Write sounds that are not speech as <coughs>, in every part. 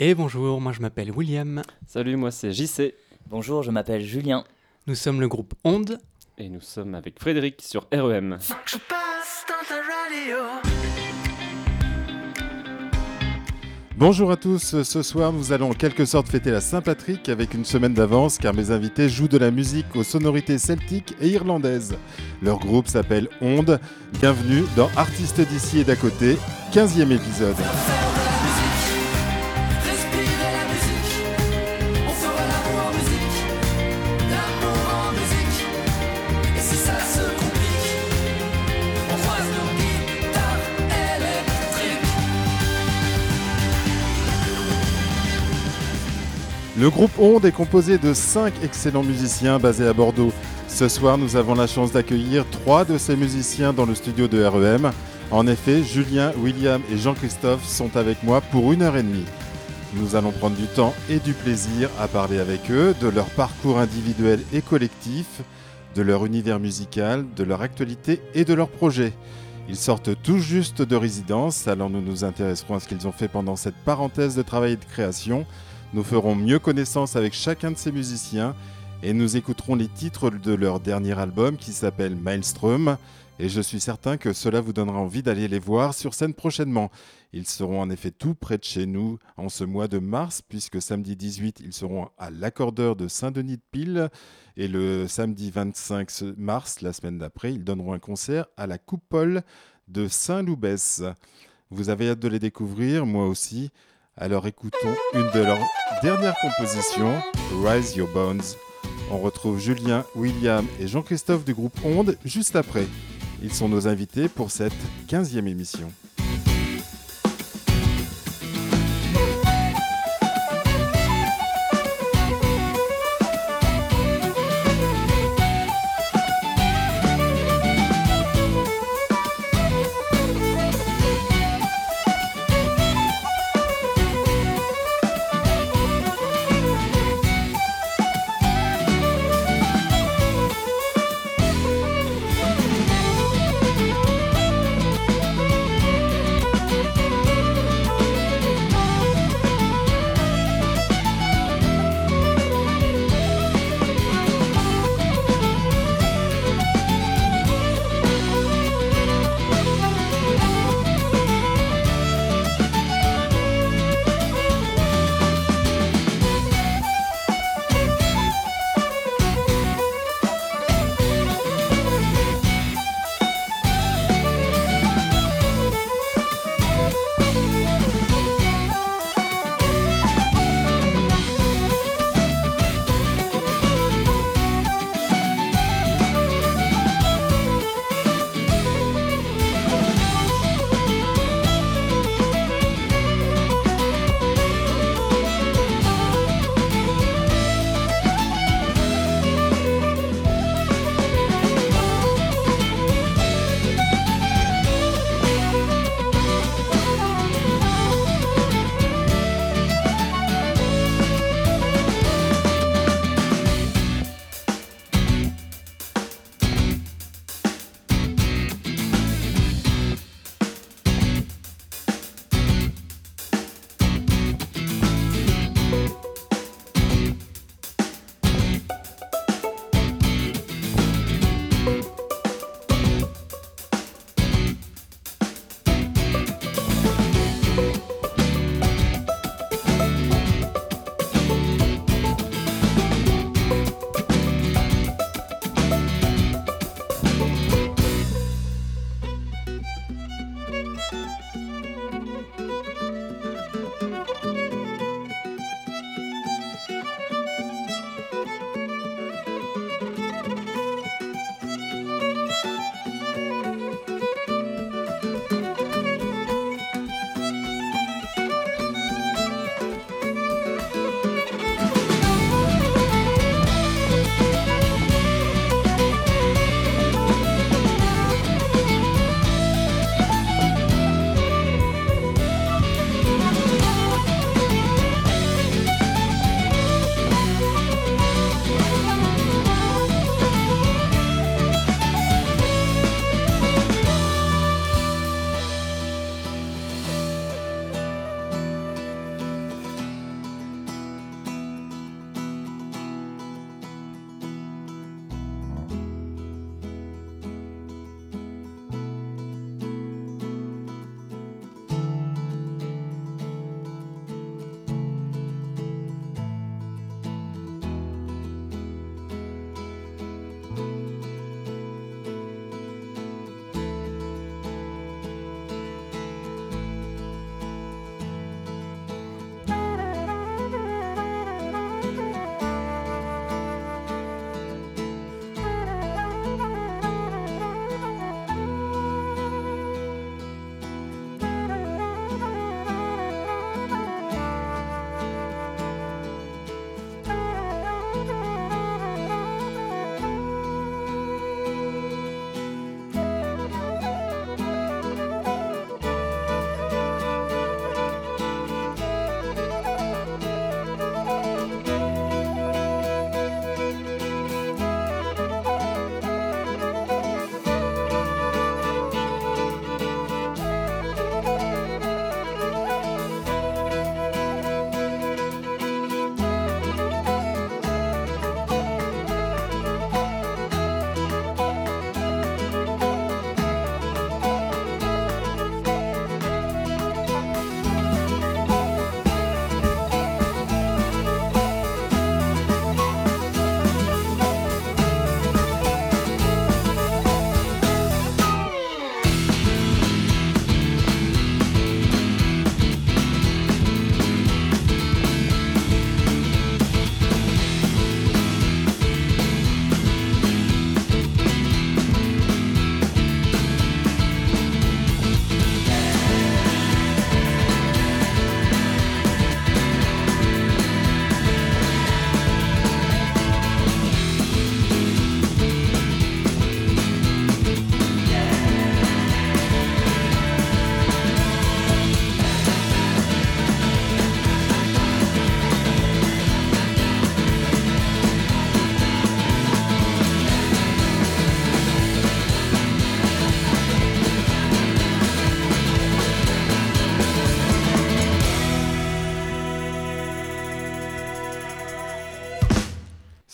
Et bonjour, moi je m'appelle William. Salut, moi c'est JC. Bonjour, je m'appelle Julien. Nous sommes le groupe Onde. Et nous sommes avec Frédéric sur REM. Bonjour à tous, ce soir nous allons en quelque sorte fêter la Saint-Patrick avec une semaine d'avance car mes invités jouent de la musique aux sonorités celtiques et irlandaises. Leur groupe s'appelle Onde. Bienvenue dans Artistes d'ici et d'à côté, 15e épisode. Le groupe Onde est composé de 5 excellents musiciens basés à Bordeaux. Ce soir, nous avons la chance d'accueillir trois de ces musiciens dans le studio de REM. En effet, Julien, William et Jean-Christophe sont avec moi pour une heure et demie. Nous allons prendre du temps et du plaisir à parler avec eux de leur parcours individuel et collectif, de leur univers musical, de leur actualité et de leurs projets. Ils sortent tout juste de résidence, alors nous nous intéresserons à ce qu'ils ont fait pendant cette parenthèse de travail et de création. Nous ferons mieux connaissance avec chacun de ces musiciens et nous écouterons les titres de leur dernier album qui s'appelle Maelstrom. Et je suis certain que cela vous donnera envie d'aller les voir sur scène prochainement. Ils seront en effet tout près de chez nous en ce mois de mars, puisque samedi 18, ils seront à l'accordeur de Saint-Denis de Pile. Et le samedi 25 mars, la semaine d'après, ils donneront un concert à la coupole de Saint-Loubès. Vous avez hâte de les découvrir, moi aussi. Alors écoutons une de leurs dernières compositions, Rise Your Bones. On retrouve Julien, William et Jean-Christophe du groupe Onde juste après. Ils sont nos invités pour cette 15e émission.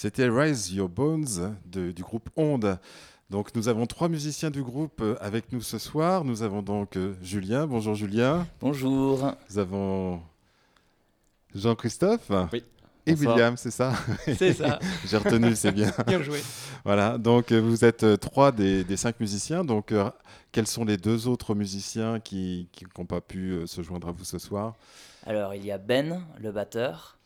C'était Rise Your Bones de- du groupe Onde. Donc nous avons trois musiciens du groupe avec nous ce soir. Nous avons donc euh, Julien. Bonjour Julien. Bonjour. Nous avons Jean-Christophe. Oui. Et Bonsoir. William, c'est ça? <laughs> C'est ça. <laughs> J'ai retenu, c'est bien. <laughs> Bien joué. Voilà, donc euh, vous êtes euh, trois des, des cinq musiciens. Donc euh, quels sont les deux autres musiciens qui n'ont pas pu se joindre à vous ce soir? Alors, il y a Ben, le batteur,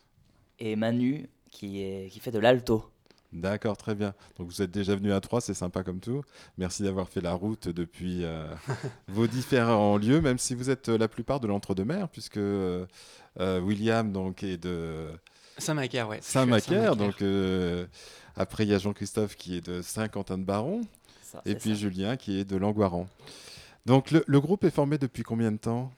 et Manu, qui, est, qui fait de l'alto. D'accord, très bien. Donc vous êtes déjà venu à trois, c'est sympa comme tout. Merci d'avoir fait la route depuis euh, <laughs> vos différents lieux, même si vous êtes euh, la plupart de l'entre-deux-mer, puisque euh, William donc est de Saint-Macaire, ouais. Saint-Macaire. Donc euh, après il y a Jean-Christophe qui est de Saint-Quentin-de-Baron, et puis ça. Julien qui est de Langoiran. Donc le, le groupe est formé depuis combien de temps?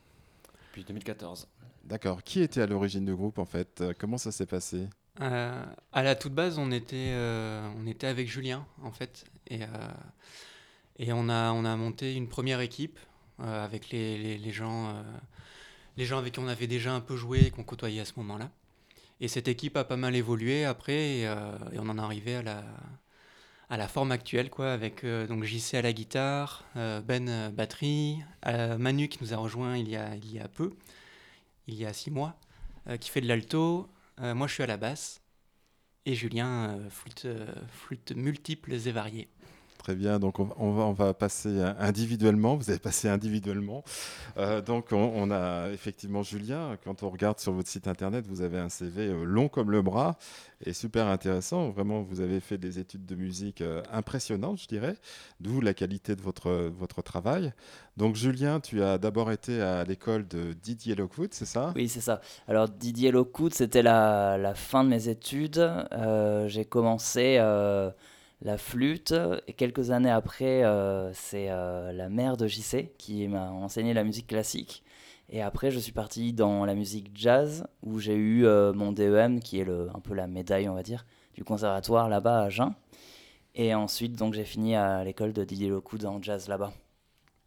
Depuis 2014. D'accord. Qui était à l'origine du groupe en fait? Comment ça s'est passé? Euh, à la toute base, on était, euh, on était avec Julien, en fait. Et, euh, et on, a, on a monté une première équipe avec les, les- gens, les gens avec qui on avait déjà un peu joué et qu'on côtoyait à ce moment-là. Et cette équipe a pas mal évolué après et, on en est arrivé à la, à la forme actuelle, quoi, avec donc JC à la guitare, Ben euh, batterie, Manu qui nous a rejoint il y a, il y a peu, il y a six mois, qui fait de l'alto, moi, je suis à la basse. Et Julien, euh, flûte, euh, flûte multiples et variées. Très bien, donc on, va, on va passer individuellement, vous avez passé individuellement. Euh, donc on, a effectivement Julien, quand on regarde sur votre site internet, vous avez un CV euh, long comme le bras et super intéressant. Vraiment, vous avez fait des études de musique euh, impressionnantes, je dirais, d'où la qualité de votre, votre travail. Donc Julien, tu as d'abord été à l'école de Didier Lockwood, c'est ça? Oui, c'est ça. Alors, Didier Lockwood, c'était la, la fin de mes études. J'ai commencé la flûte et quelques années après, euh, c'est euh, la mère de JC qui m'a enseigné la musique classique. Et après, je suis parti dans la musique jazz où j'ai eu euh, mon DEM qui est un peu la médaille, on va dire, du conservatoire là-bas à Agen. Et ensuite, donc, j'ai fini à l'école de Didier Lockwood en jazz là-bas.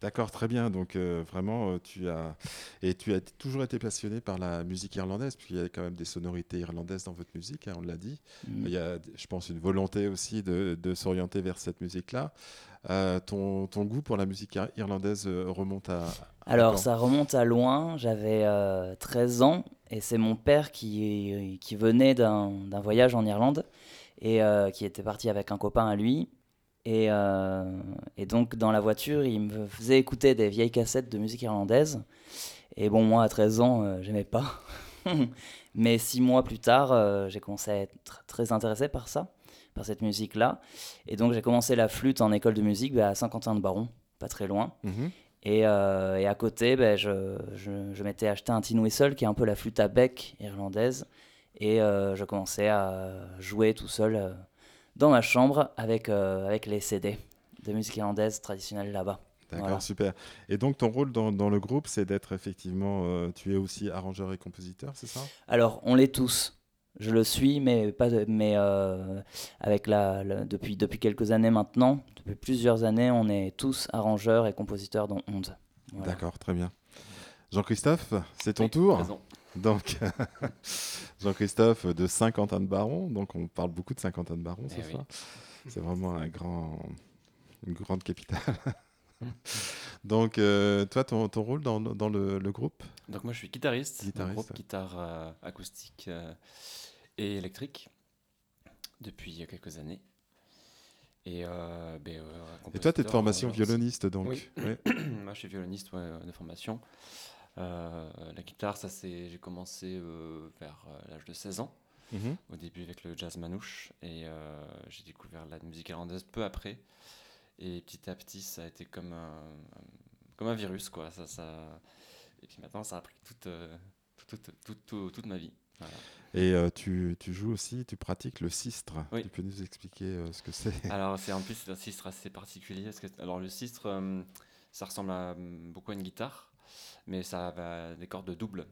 D'accord, très bien. Donc euh, vraiment, euh, tu as et tu as toujours été passionné par la musique irlandaise, puisqu'il y a quand même des sonorités irlandaises dans votre musique, hein, on l'a dit. Mm. Il y a, je pense, une volonté aussi de, de s'orienter vers cette musique-là. Euh, ton, ton goût pour la musique ir- irlandaise remonte à. à Alors ça remonte à loin, j'avais euh, 13 ans et c'est mon père qui, qui venait d'un d'un voyage en Irlande et qui était parti avec un copain à lui. Et, euh, et donc dans la voiture, il me faisait écouter des vieilles cassettes de musique irlandaise. Et bon, moi à 13 ans, euh, j'aimais pas. <laughs> Mais six mois plus tard, euh, j'ai commencé à être très intéressé par ça, par cette musique-là. Et donc j'ai commencé la flûte en école de musique bah, à Saint-Quentin-de-Baron, pas très loin. Mhm. Et, et à côté, ben, je, je, je m'étais acheté un tin whistle qui est un peu la flûte à bec irlandaise. Et je commençais à jouer tout seul dans ma chambre avec, euh, avec les CD de musique irlandaise traditionnelle là-bas. D'accord, Voilà. super. Et donc ton rôle dans, dans le groupe, c'est d'être effectivement. euh, tu es aussi arrangeur et compositeur, c'est ça? Alors, on l'est tous. Je le suis, mais, pas de- mais euh, avec la, la- depuis, depuis quelques années maintenant, depuis plusieurs années, on est tous arrangeurs et compositeurs dans Onde. Voilà. D'accord, très bien. Jean-Christophe, c'est ton Oui, tour. présent. Donc, <laughs> Jean-Christophe de Saint-Quentin-de-Baron. Donc, on parle beaucoup de Saint-Quentin-de-Baron ce Eh oui. soir. C'est vraiment un grand, une grande capitale. <laughs> Donc, euh, toi, ton, ton rôle dans, dans le, le groupe? Donc moi je suis guitariste, Guitariste, groupe guitare euh, acoustique euh, et électrique depuis quelques années. Et, ben, Et toi, tu es de formation violoniste, donc. Oui. Ouais. <clears throat> Moi, je suis violoniste ouais, de formation. Euh, la guitare, ça c'est, j'ai commencé euh, vers euh, l'âge de 16 ans, Mhm. au début avec le jazz manouche, et euh, j'ai découvert la musique irlandaise peu après. Et petit à petit, ça a été comme un, comme un virus, quoi. Ça, ça... Et puis maintenant, ça a pris toute, euh, toute, toute, toute- ma vie. Voilà. Et euh, tu, tu joues aussi, tu pratiques le sistre. Oui. Tu peux nous expliquer ce que c'est? <laughs> Alors, c'est en plus c'est un sistre assez particulier. Parce que, alors, le sistre, ça ressemble à, beaucoup à une guitare, mais ça a des cordes doubles.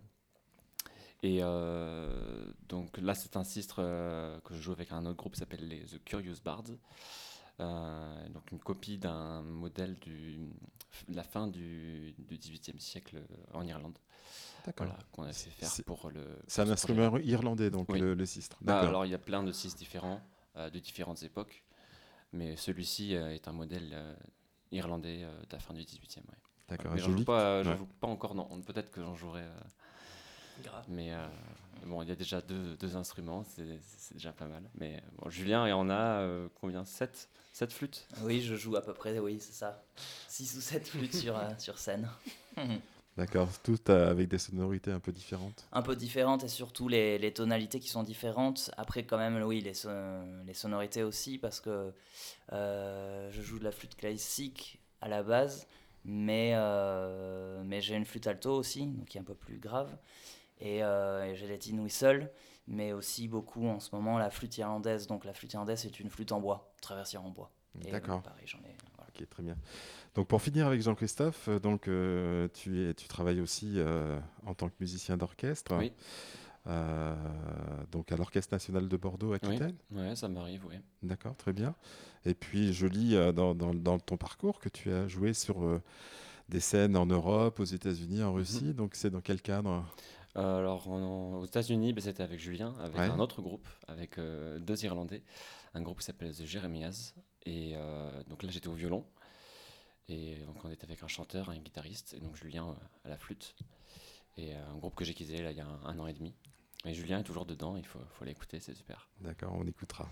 Et euh, donc là, c'est un sistre euh, que je joue avec un autre groupe qui s'appelle les The Curious Bards. Euh, donc une copie d'un modèle du, de la fin du, du 18e siècle en Irlande. D'accord. Voilà, qu'on a fait faire pour le. C'est un instrument irlandais, donc Oui. le, le sistre. Bah, alors, il y a plein de sistres différents. de différentes époques. Mais celui-ci est un modèle irlandais de la fin du 18e. Ouais. D'accord. J'en joue pas, joue pas encore, non. Peut-être que j'en jouerai. Grave. Mais bon, il y a déjà deux, deux instruments, c'est déjà pas mal. Mais bon, Julien, et on a combien? 7 7 flûtes? Oui, je joue à peu près, oui, c'est ça. 6 ou 7 flûtes sur, sur scène. <laughs> D'accord, toutes avec des sonorités un peu différentes Un peu différentes et surtout les, les, tonalités qui sont différentes. Après, quand même, oui, les, les sonorités aussi, parce que euh, je joue de la flûte classique à la base, mais, euh, mais j'ai une flûte alto aussi, donc qui est un peu plus grave. Et, euh, et j'ai les tin whistle, mais aussi beaucoup en ce moment la flûte irlandaise. Donc la flûte irlandaise, c'est une flûte en bois, traversière en bois. D'accord. pareil, j'en ai. Voilà. Ok, très bien. Donc pour finir avec Jean-Christophe, euh, donc euh, tu, es, tu travailles aussi euh, en tant que musicien d'orchestre. Oui. Euh, donc à l'Orchestre national de Bordeaux, Aquitaine. Oui, ouais, ça m'arrive, oui. D'accord, très bien. Et puis je lis euh, dans, dans, dans, ton parcours que tu as joué sur euh, des scènes en Europe, aux États-Unis, en Russie. Mhm. Donc c'est dans quel cadre? Alors en- aux États-Unis, ben, c'était avec Julien, avec Ouais. un autre groupe, avec deux Irlandais, un groupe qui s'appelle The Jeremias. Et donc là, j'étais au violon. Et donc on était avec un chanteur, un guitariste, et donc Julien à la flûte. Et euh, un groupe que j'ai quitté là il y a un, un an et demi. Et Julien est toujours dedans, il faut, faut l'écouter, c'est super. D'accord, on écoutera.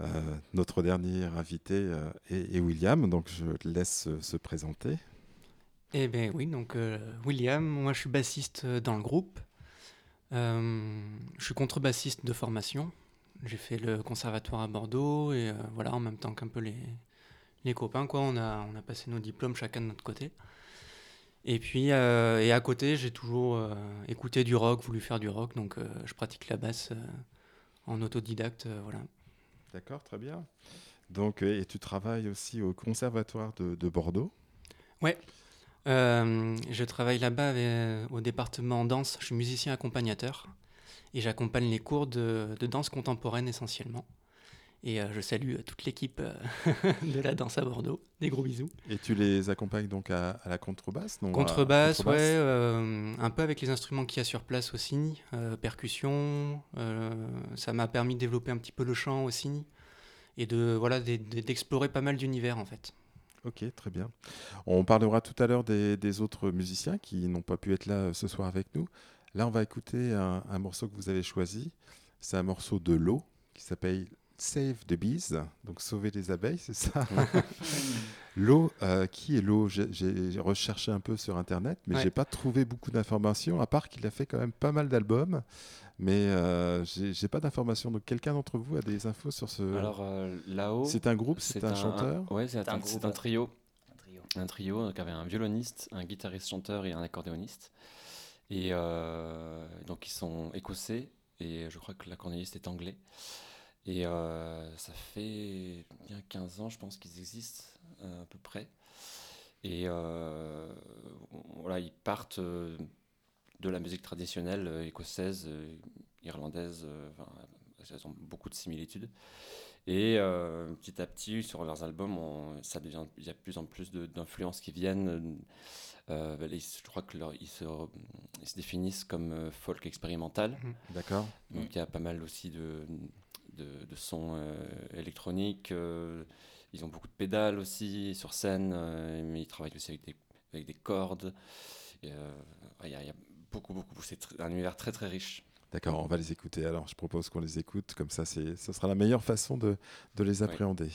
Euh, notre dernier invité euh, est, est William, donc je te laisse se, se présenter. Eh bien oui, donc euh, William, moi je suis bassiste euh, dans le groupe. Euh, je suis contrebassiste de formation. J'ai fait le conservatoire à Bordeaux et euh, voilà, en même temps qu'un peu les, les copains, quoi, on a, on a passé nos diplômes chacun de notre côté. Et puis, euh, et à côté, j'ai toujours euh, écouté du rock, voulu faire du rock, donc euh, je pratique la basse en autodidacte, voilà. D'accord, très bien. Donc, et tu travailles aussi au Conservatoire de, de Bordeaux? Euh, je travaille là-bas au département danse. Je suis musicien accompagnateur et j'accompagne les cours de, de danse contemporaine essentiellement. Et euh, je salue euh, toute l'équipe euh, <laughs> de la danse à Bordeaux. Des gros bisous. Et tu les accompagnes donc à, à la contrebasse non, Contrebasse, ouais, contrebasse euh, un peu avec les instruments qu'il y a sur place aussi. percussion, ça m'a permis de développer un petit peu le chant aussi et de voilà de- de- d'explorer pas mal d'univers en fait. Ok, très bien. On parlera tout à l'heure des, des autres musiciens qui n'ont pas pu être là ce soir avec nous. Là, on va écouter un, un morceau que vous avez choisi. C'est un morceau de l'eau qui s'appelle Save the Bees, donc sauver les abeilles, c'est ça <laughs> L'eau, euh, qui est l'eau? J'ai recherché un peu sur Internet, mais Ouais. j'ai pas trouvé beaucoup d'informations, à part qu'il a fait quand même pas mal d'albums. Mais euh, j'ai pas d'informations. Donc quelqu'un d'entre vous a des infos sur ce... Alors euh, là-haut, c'est un groupe, c'est un, chanteur? Ouais, c'est un un, groupe. c'est un trio. Un trio. un trio donc, avec un violoniste, un guitariste-chanteur et un accordéoniste. Et euh, donc ils sont écossais et je crois que l'accordéoniste est anglais. Et euh, ça fait bien 15 ans, je pense qu'ils existent euh, à peu près. Et euh, voilà, ils partent euh, de la musique traditionnelle euh, écossaise, euh, irlandaise, euh, enfin, elles ont beaucoup de similitudes. Et euh, petit à petit, sur leurs albums, on- ça devient, il y a de plus en plus d'influences qui viennent. Euh, je crois qu'ils se, ils se définissent comme euh, folk expérimental. D'accord. Donc il y a pas mal aussi de, de, de sons euh, électroniques. euh, ils ont beaucoup de pédales aussi sur scène, euh, mais ils travaillent aussi avec des, avec des cordes. Il y, a- il y a beaucoup, beaucoup. C'est un univers très, très riche. D'accord, on va les écouter. Alors, je propose qu'on les écoute. Comme ça, ce sera la meilleure façon de, de les appréhender.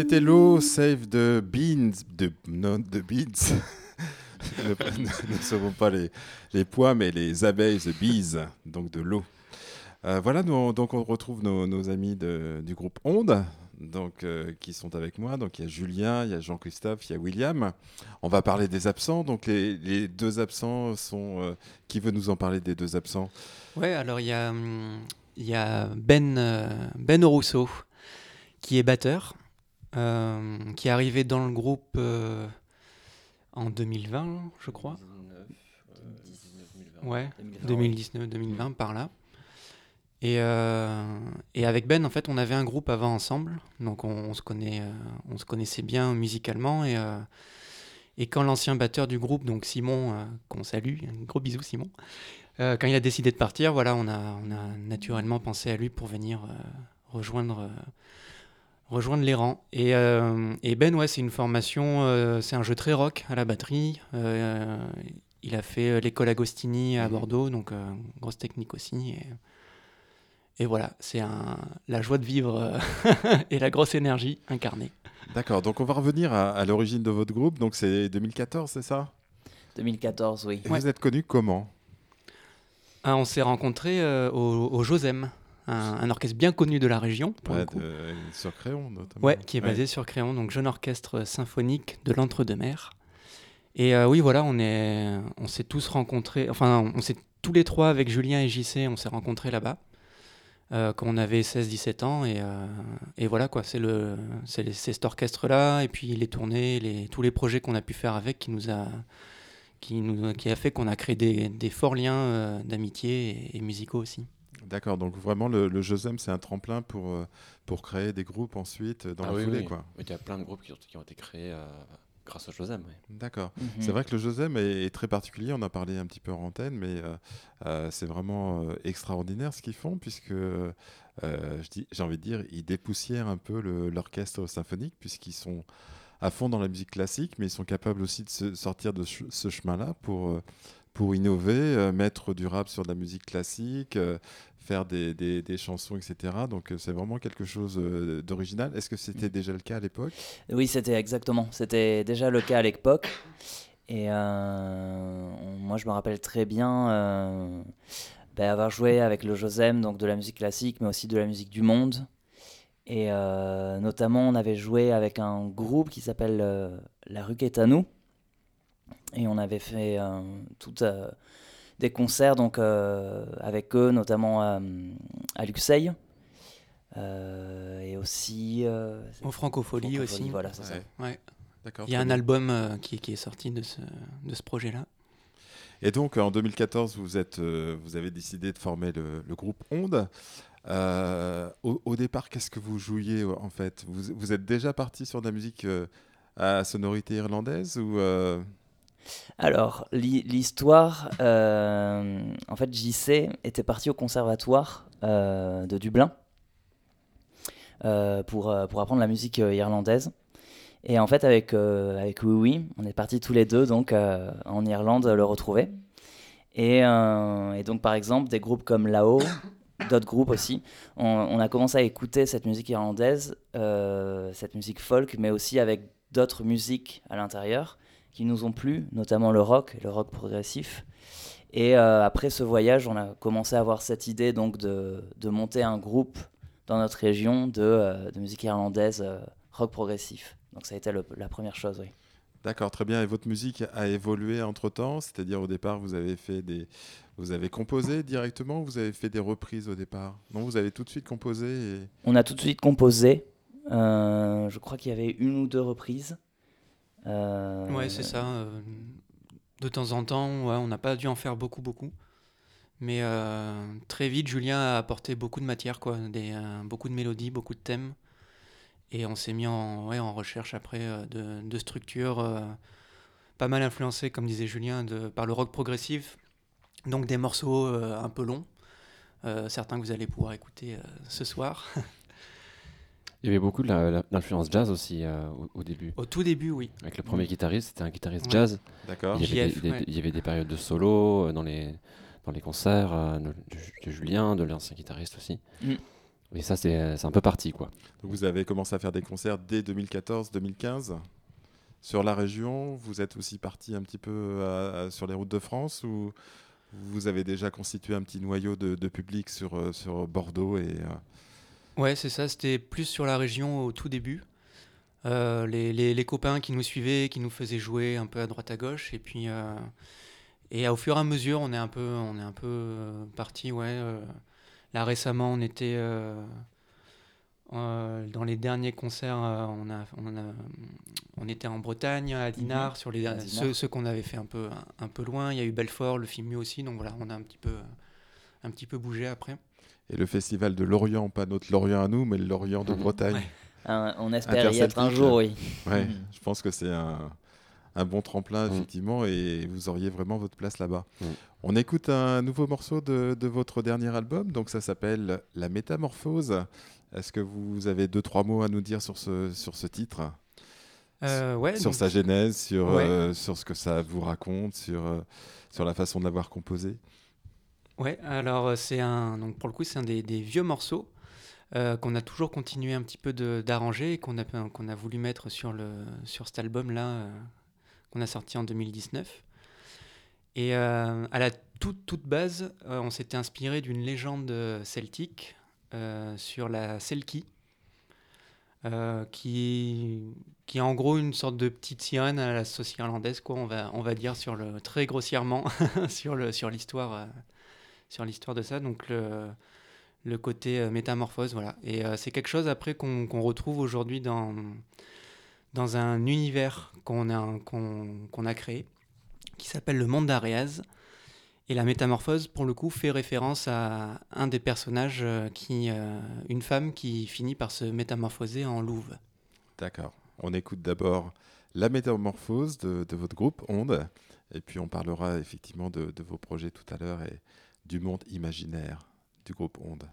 C'était l'eau Save the Beans. De, non, the Beans. nous <laughs> ne savons pas les, les pois, mais les abeilles, the bees, donc de l'eau. Euh, voilà, donc on retrouve nos, amis de, du groupe Onde, donc, euh, qui sont avec moi. Donc il y a Julien, il y a Jean-Christophe, il y a William. On va parler des absents. Donc les, les deux absents sont... euh, qui veut nous en parler des deux absents? Ouais, alors il y a, hum, y a Ben, ben Rousseau, qui est batteur, euh, qui est arrivé dans le groupe euh, en 2020, je crois. 2019, 2020. Ouais, 2020, 2019-2020 par là. Et, euh, et avec Ben, en fait, on avait un groupe avant ensemble, donc on, on se, connaît, euh, on se connaissait bien musicalement. Et, euh, et quand l'ancien batteur du groupe, donc Simon, euh, qu'on salue, un gros bisou Simon, euh, quand il a décidé de partir, voilà, on a, on a naturellement pensé à lui pour venir euh, rejoindre, euh, rejoindre les rangs. Et, euh, et Ben, ouais, c'est une formation, euh, c'est un jeu très rock à la batterie. Euh, il a fait l'école Agostini à Bordeaux, donc euh, grosse technique aussi. Et, et voilà, c'est la joie de vivre euh, <laughs> et la grosse énergie incarnée. D'accord, donc on va revenir à, à l'origine de votre groupe. Donc c'est 2014, c'est ça? 2014, oui. Et Ouais. Vous êtes connu comment? Ah, on s'est rencontrés euh, au, au Josem, un, un orchestre bien connu de la région, pour Ouais, le coup. de- Sur Créon notamment. Ouais, qui est basé sur Créon, donc jeune orchestre symphonique de l'Entre-deux-Mers. Et euh, oui, voilà, on est, on s'est tous rencontrés, enfin, on s'est tous les trois avec Julien et JC, on s'est rencontrés là-bas euh, quand on avait 16-17 ans. Et, euh, et voilà, quoi, c'est le, cet orchestre-là, et puis les tournées, les, tous les projets qu'on a pu faire avec qui nous a, qui nous, qui a fait qu'on a créé des, des forts liens d'amitié et, et musicaux aussi. D'accord, donc vraiment le, le Josem, c'est un tremplin pour, euh, pour créer des groupes ensuite euh, dans Ah la oui, foulée. oui. Quoi. Oui, Il y a plein de groupes qui ont, qui ont été créés euh, grâce au Josem. oui. D'accord. Mhm. C'est vrai que le Josem est, est très particulier, on en a parlé un petit peu en antenne, mais euh, euh, c'est vraiment euh, extraordinaire ce qu'ils font, puisque euh, je dis- j'ai envie de dire, ils dépoussièrent un peu l'orchestre symphonique, puisqu'ils sont à fond dans la musique classique, mais ils sont capables aussi de se sortir de ch- ce chemin-là pour, euh, pour innover, euh, mettre du rap sur de la musique classique, euh, faire des, des- chansons, etc. Donc euh, c'est vraiment quelque chose euh, d'original. Est-ce que c'était déjà le cas à l'époque? Oui, c'était exactement. C'était déjà le cas à l'époque. Et euh, moi, je me rappelle très bien euh, ben, avoir joué avec le Josem, donc de la musique classique, mais aussi de la musique du monde. Et notamment, on avait joué avec un groupe qui s'appelle La Rue Quétanou. Et on avait fait tout, euh, des concerts donc, euh, avec eux, notamment euh, à Luxeuil. Euh, et aussi. euh, Au Francophonie aussi. Voilà, c'est ça. Ouais. Ouais. D'accord. Il y a un bien. album euh, qui, qui est sorti de ce, de ce projet-là. Et donc, en 2014, vous, êtes, euh, vous avez décidé de former le, le groupe Onde. Euh, au, au départ, qu'est-ce que vous jouiez en fait? Vous, vous êtes déjà parti sur de la musique euh, à sonorité irlandaise ou euh, Alors, l'hi- l'histoire, euh, en fait, JC était parti au conservatoire euh, de Dublin euh, pour, pour apprendre la musique irlandaise. Et en fait, avec, avec Oui on est partis tous les deux donc, en Irlande le retrouver. Et, donc, par exemple, des groupes comme Lao, <coughs> d'autres groupes aussi, on, a commencé à écouter cette musique irlandaise, cette musique folk, mais aussi avec d'autres musiques à l'intérieur qui nous ont plu, notamment le rock, le rock progressif. Et euh, après ce voyage, on a commencé à avoir cette idée donc de, de monter un groupe dans notre région de, euh, de musique irlandaise euh, rock progressif. Donc ça a été le- la première chose, oui. D'accord, très bien. Et votre musique a évolué entre temps C'est-à-dire, au départ, vous avez fait des. Vous avez composé directement ou vous avez fait des reprises au départ? Non, vous avez tout de suite composé et... On a tout de suite composé. Je crois qu'il y avait une ou deux reprises. Euh, Ouais, c'est ça. euh, de temps en temps, on n'a pas dû en faire beaucoup, beaucoup. Mais euh, très vite, Julien a apporté beaucoup de matière, beaucoup de mélodies, beaucoup de thèmes. Et on s'est mis en, recherche après de, structures pas mal influencées, comme disait Julien, par le rock progressif. Donc des morceaux un peu longs, certains que vous allez pouvoir écouter ce soir. <laughs> Il y avait beaucoup de l'influence jazz aussi euh, au, au début. Au tout début, oui. Avec le premier guitariste, c'était un guitariste Ouais. jazz. D'accord. Il y, avait des, des- ouais. il y avait des périodes de solo euh, dans les, dans les concerts euh, de, de Julien, de l'ancien guitariste aussi. Mm. Et ça, c'est un peu parti, quoi. Donc vous avez commencé à faire des concerts dès 2014-2015 sur la région. Vous êtes aussi parti un petit peu sur les routes de France ou vous avez déjà constitué un petit noyau de, public sur, sur Bordeaux et, euh, Ouais, c'est ça. C'était plus sur la région au tout début. Euh, les, les, les, copains qui nous suivaient, qui nous faisaient jouer un peu à droite à gauche. Et puis, et au fur et à mesure, on est un peu, on est un peu parti. Ouais, là récemment, on était dans les derniers concerts. on, a, on, a, on, était en Bretagne, à Dinard, mhm. sur les ceux, ceux qu'on avait fait un peu, un, peu loin. Il y a eu Belfort, le Fimu aussi. Donc voilà, on a un petit peu, un petit peu bougé après. Et le festival de Lorient, pas notre Lorient à nous, mais le Lorient de Bretagne on espère y être un jour, oui. Ouais, mm. Je pense que c'est un, un, bon tremplin, mm. effectivement, et vous auriez vraiment votre place là-bas. On écoute un nouveau morceau de, de, votre dernier album, donc ça s'appelle La Métamorphose. Est-ce que vous avez deux, trois mots à nous dire sur ce, sur ce titre? Euh, ouais, Sur sa genèse, sur, euh, sur ce que ça vous raconte, sur, euh, sur la façon de l'avoir composé? Ouais, alors c'est un, donc pour le coup, c'est un des, vieux morceaux. Euh, qu'on a toujours continué un petit peu d'arranger et qu'on a, qu'on a voulu mettre sur, le, sur cet album-là euh, qu'on a sorti en 2019. Et euh, à la toute, toute base, on s'était inspiré d'une légende celtique sur la Selkie, qui, qui est en gros une sorte de petite sirène à la sauce irlandaise, quoi, on, va, on va dire sur le, très grossièrement <laughs> sur l'histoire sur l'histoire de ça. Donc le, côté euh, métamorphose, voilà. Et euh, c'est quelque chose après qu'on retrouve aujourd'hui dans, dans un univers qu'on a, a créé, qui s'appelle le monde d'Areaz. Et la métamorphose, pour le coup, fait référence à un des personnages, euh, qui, une femme qui finit par se métamorphoser en louve. D'accord. On écoute d'abord la métamorphose de, votre groupe Onde, et puis on parlera effectivement de, vos projets tout à l'heure du monde imaginaire du groupe Onde.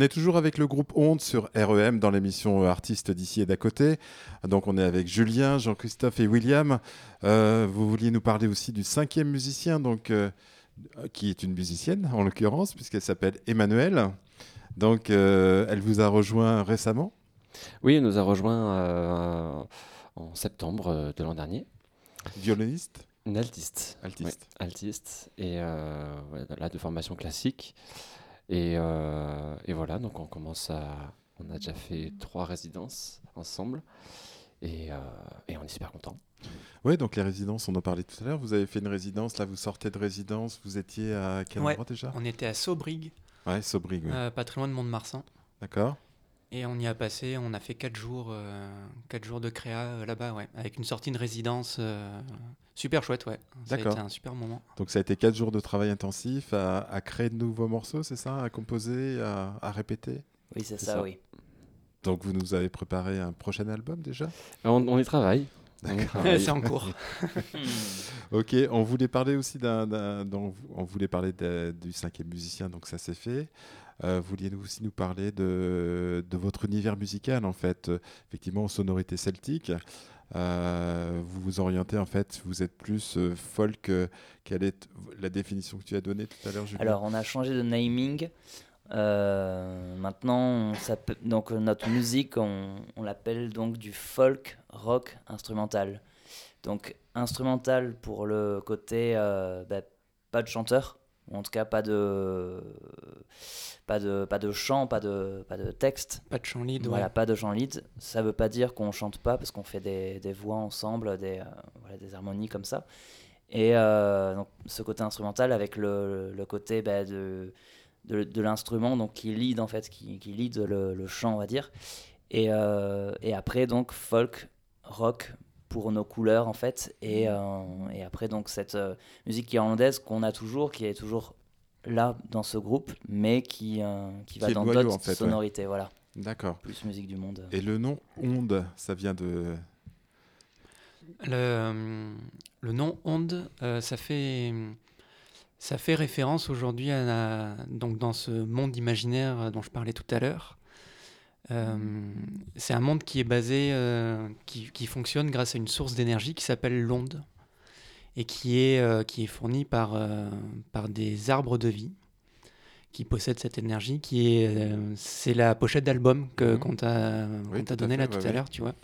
On est toujours avec le groupe Onde sur REM dans l'émission Artistes d'ici et d'à côté. Donc on est avec Julien, Jean-Christophe et William. Euh, vous vouliez nous parler aussi du cinquième musicien, donc, euh, qui est une musicienne en l'occurrence, puisqu'elle s'appelle Emmanuel. Donc euh, elle vous a rejoint récemment? Oui, elle nous a rejoint en septembre de l'an dernier. Violoniste? Une altiste. Altiste. altiste. Et là, de formation classique. Euh, et, voilà, donc on commence à. On a déjà fait trois résidences ensemble et, euh, et on est super content. Oui, donc les résidences, on en parlait tout à l'heure. Vous avez fait une résidence, là vous sortez de résidence, vous étiez à quel endroit déjà? On était à Sobrig. Ouais, euh, pas très loin de Mont-de-Marsan. D'accord. Et on y a passé, on a fait 4 jours, quatre jours de créa là-bas, ouais, avec une sortie de résidence Super chouette, ouais. Ça a été un super moment. Donc ça a été quatre jours de travail intensif à, créer de nouveaux morceaux, c'est ça À composer, à, répéter? Oui, c'est ça, oui. Donc vous nous avez préparé un prochain album déjà? On, y travaille. <laughs> c'est en cours. <laughs> <laughs> ok, on voulait parler aussi d'un, on voulait parler du cinquième musicien, donc ça c'est fait. Euh, vouliez-vous aussi nous parler de, votre univers musical en fait, effectivement sonorité celtique? Euh, vous vous orientez en fait, vous êtes plus euh, folk. Euh, quelle est la définition que tu as donnée tout à l'heure, Alors, on a changé de naming. maintenant, donc notre musique, on, l'appelle donc du folk rock instrumental. Donc instrumental pour le côté bah, pas de chanteur, en tout cas pas de pas de pas de chant pas de pas de texte. Pas de chant lead voilà pas de chant lead. Ça veut pas dire qu'on chante pas parce qu'on fait des, des, voix ensemble des euh, voilà, des harmonies comme ça. Et euh, donc ce côté instrumental avec le, le côté bah, de, de, de l'instrument donc qui lead en fait qui, qui lead le, le chant on va dire. Et, euh, et après donc folk rock pour nos couleurs en fait. Et, mmh. euh, et après donc cette euh, musique irlandaise qu'on a toujours qui est toujours là dans ce groupe mais qui, euh, qui va dans d'autres en fait, sonorités voilà. D'accord. Plus musique du monde. Et le nom onde ça vient de le, le nom onde ça fait ça fait référence aujourd'hui à, donc dans ce monde imaginaire dont je parlais tout à l'heure euh, c'est un monde qui est basé, euh, qui, qui, fonctionne grâce à une source d'énergie qui s'appelle l'onde et qui est, euh, qui est fournie par, par des arbres de vie qui possèdent cette énergie, qui est, c'est la pochette d'album que, mhm. qu'on t'a, donné là tout à l'heure, tu vois.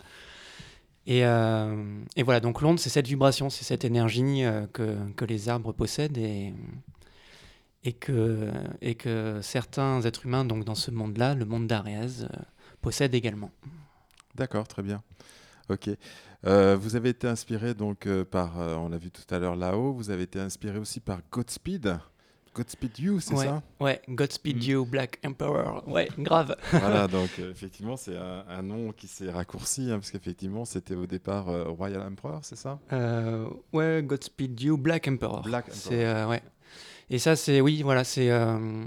Et, et, voilà, donc l'onde, c'est cette vibration, c'est cette énergie que, que, les arbres possèdent et, et, que, et que certains êtres humains, donc dans ce monde-là, le monde d'Ariaz, possède également. D'accord, très bien. Ok. Euh, vous avez été inspiré donc euh, par, euh, on l'a vu tout à l'heure là-haut, vous avez été inspiré aussi par Godspeed. Godspeed You, c'est ça? Ouais, Godspeed mm. You, Black Emperor. Ouais, grave. voilà, <laughs> donc effectivement, c'est un, nom qui s'est raccourci, hein, parce qu'effectivement, c'était au départ Royal Emperor, c'est ça? Ouais, Godspeed You, Black Emperor. Black Emperor. C'est, ouais. Et ça, c'est oui, voilà, c'est, euh,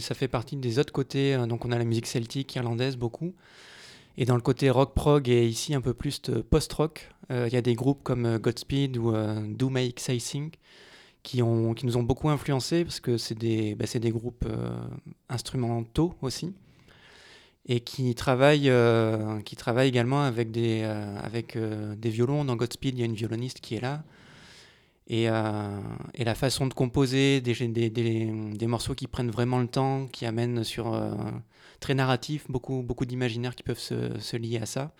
ça fait partie des autres côtés. Euh, donc, on a la musique celtique, irlandaise, beaucoup. Et dans le côté rock prog et ici un peu plus post-rock, euh, il y a des groupes comme Godspeed ou Do Make Say Sing qui, ont, qui nous ont beaucoup influencés parce que c'est des, bah, des groupes instrumentaux aussi et qui travaillent, qui travaillent également avec des, avec, des violons. Dans Godspeed, il y a une violoniste qui est là. Et, euh, et, la façon de composer des, des, des, des, morceaux qui prennent vraiment le temps, qui amènent sur euh, très narratif, beaucoup, beaucoup d'imaginaires qui peuvent se, se, lier à ça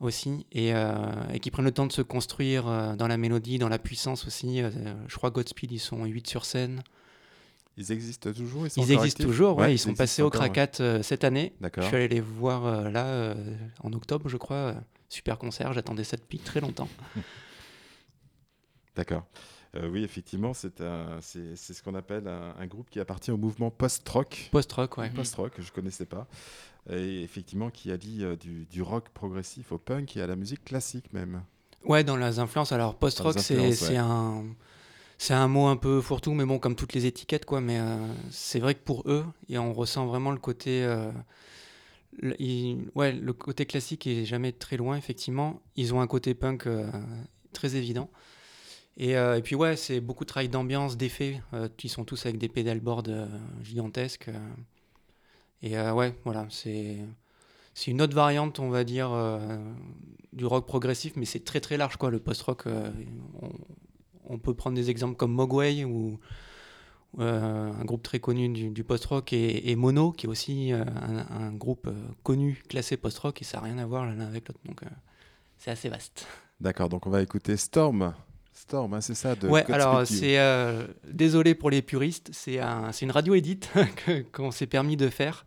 aussi, et, euh, et, qui prennent le temps de se construire dans la mélodie, dans la puissance aussi. je crois Godspeed, ils sont 8 sur scène. Ils existent toujours Ils, existent toujours, ouais, ils, sont passés au Krakat cette année. Je suis allé les voir là en octobre, je crois. Super concert, j'attendais ça depuis très longtemps. <laughs> D'accord. Euh, oui, effectivement, c'est ce qu'on appelle un, groupe qui appartient au mouvement post-rock. Post-rock, ouais. Post-rock, je ne connaissais pas. Et effectivement, qui allie euh, du, du, rock progressif au punk et à la musique classique même. Ouais, dans les influences. Alors, post-rock, c'est un. C'est un mot un peu fourre-tout, mais bon, comme toutes les étiquettes, quoi. Mais euh, c'est vrai que pour eux, et on ressent vraiment le côté. ouais, le côté classique est jamais très loin, effectivement. Ils ont un côté punk très évident. Euh, et, puis ouais, c'est beaucoup de travail d'ambiance, d'effets. Euh, ils sont tous avec des pédalboards euh, gigantesques. Et ouais, voilà, c'est une autre variante, on va dire, du rock progressif, mais c'est très très large quoi. Le post-rock, on, peut prendre des exemples comme Mogwai ou un groupe très connu du, post-rock et, Mono, qui est aussi un, groupe connu classé post-rock et ça n'a rien à voir l'un avec l'autre. Donc c'est assez vaste. D'accord, donc on va écouter Storm. Storm, hein, c'est ça de Ouais, alors c'est euh, désolé pour les puristes, c'est un, une radio édite <laughs> qu'on s'est permis de faire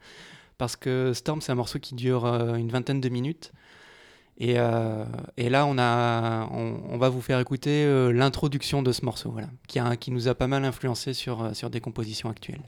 parce que Storm c'est un morceau qui dure euh, une vingtaine de minutes et, euh, et là on a on, va vous faire écouter l'introduction de ce morceau voilà qui, a, qui nous a pas mal influencé sur sur des compositions actuelles.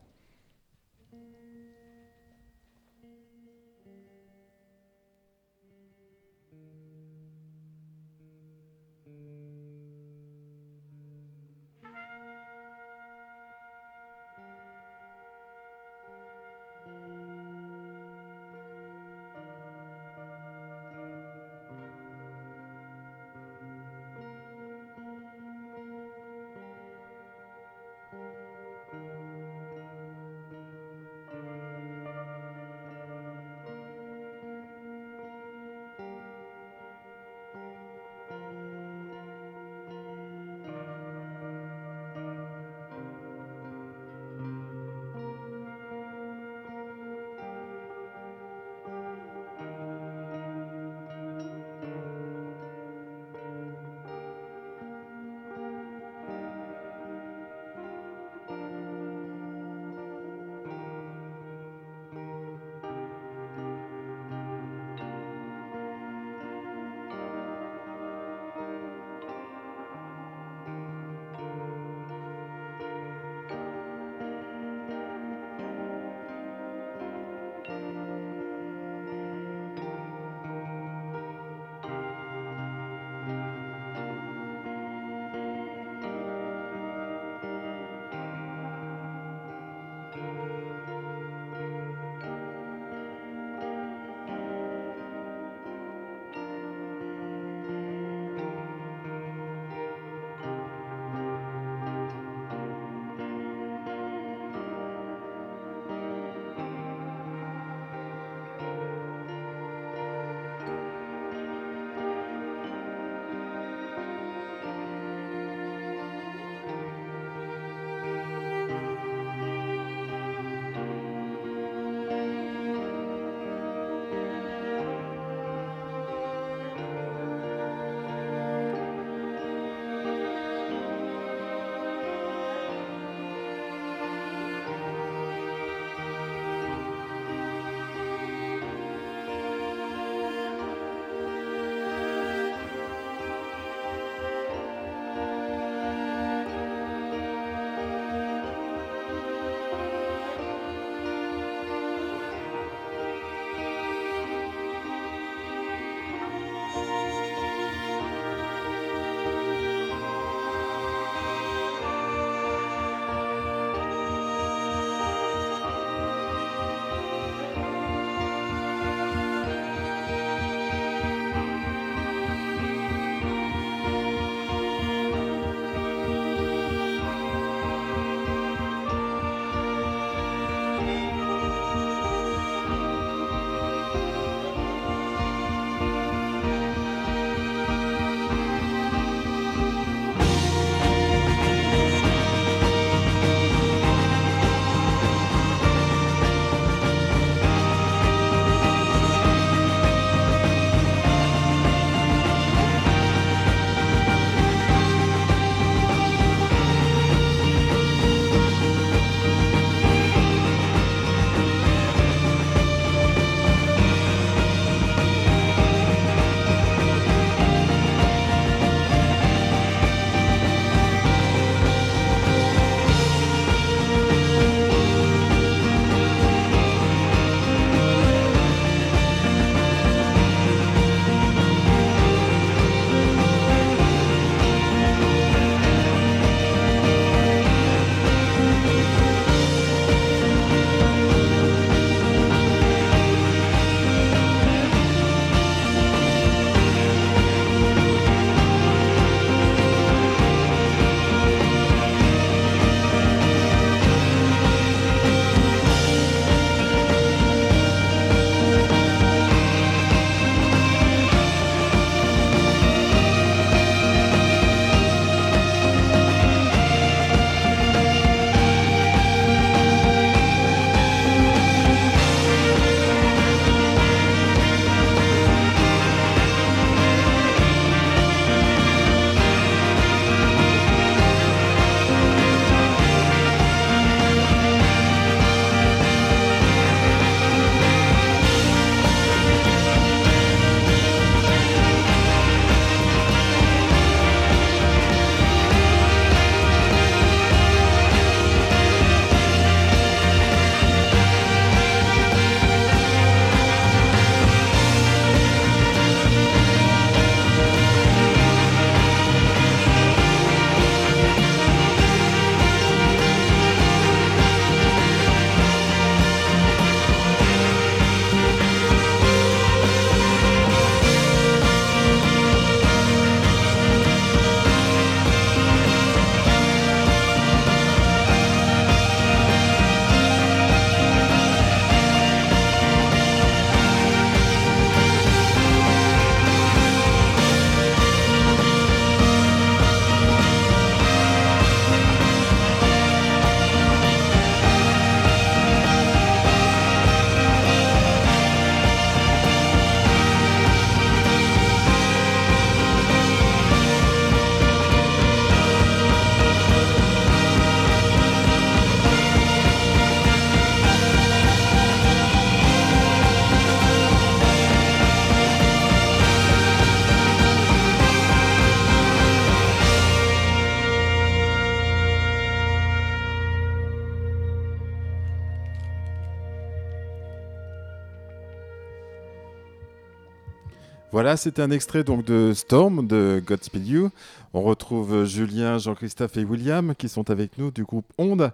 Voilà, c'était un extrait donc de Storm de Godspeed You. On retrouve Julien, Jean-Christophe et William qui sont avec nous du groupe Onde.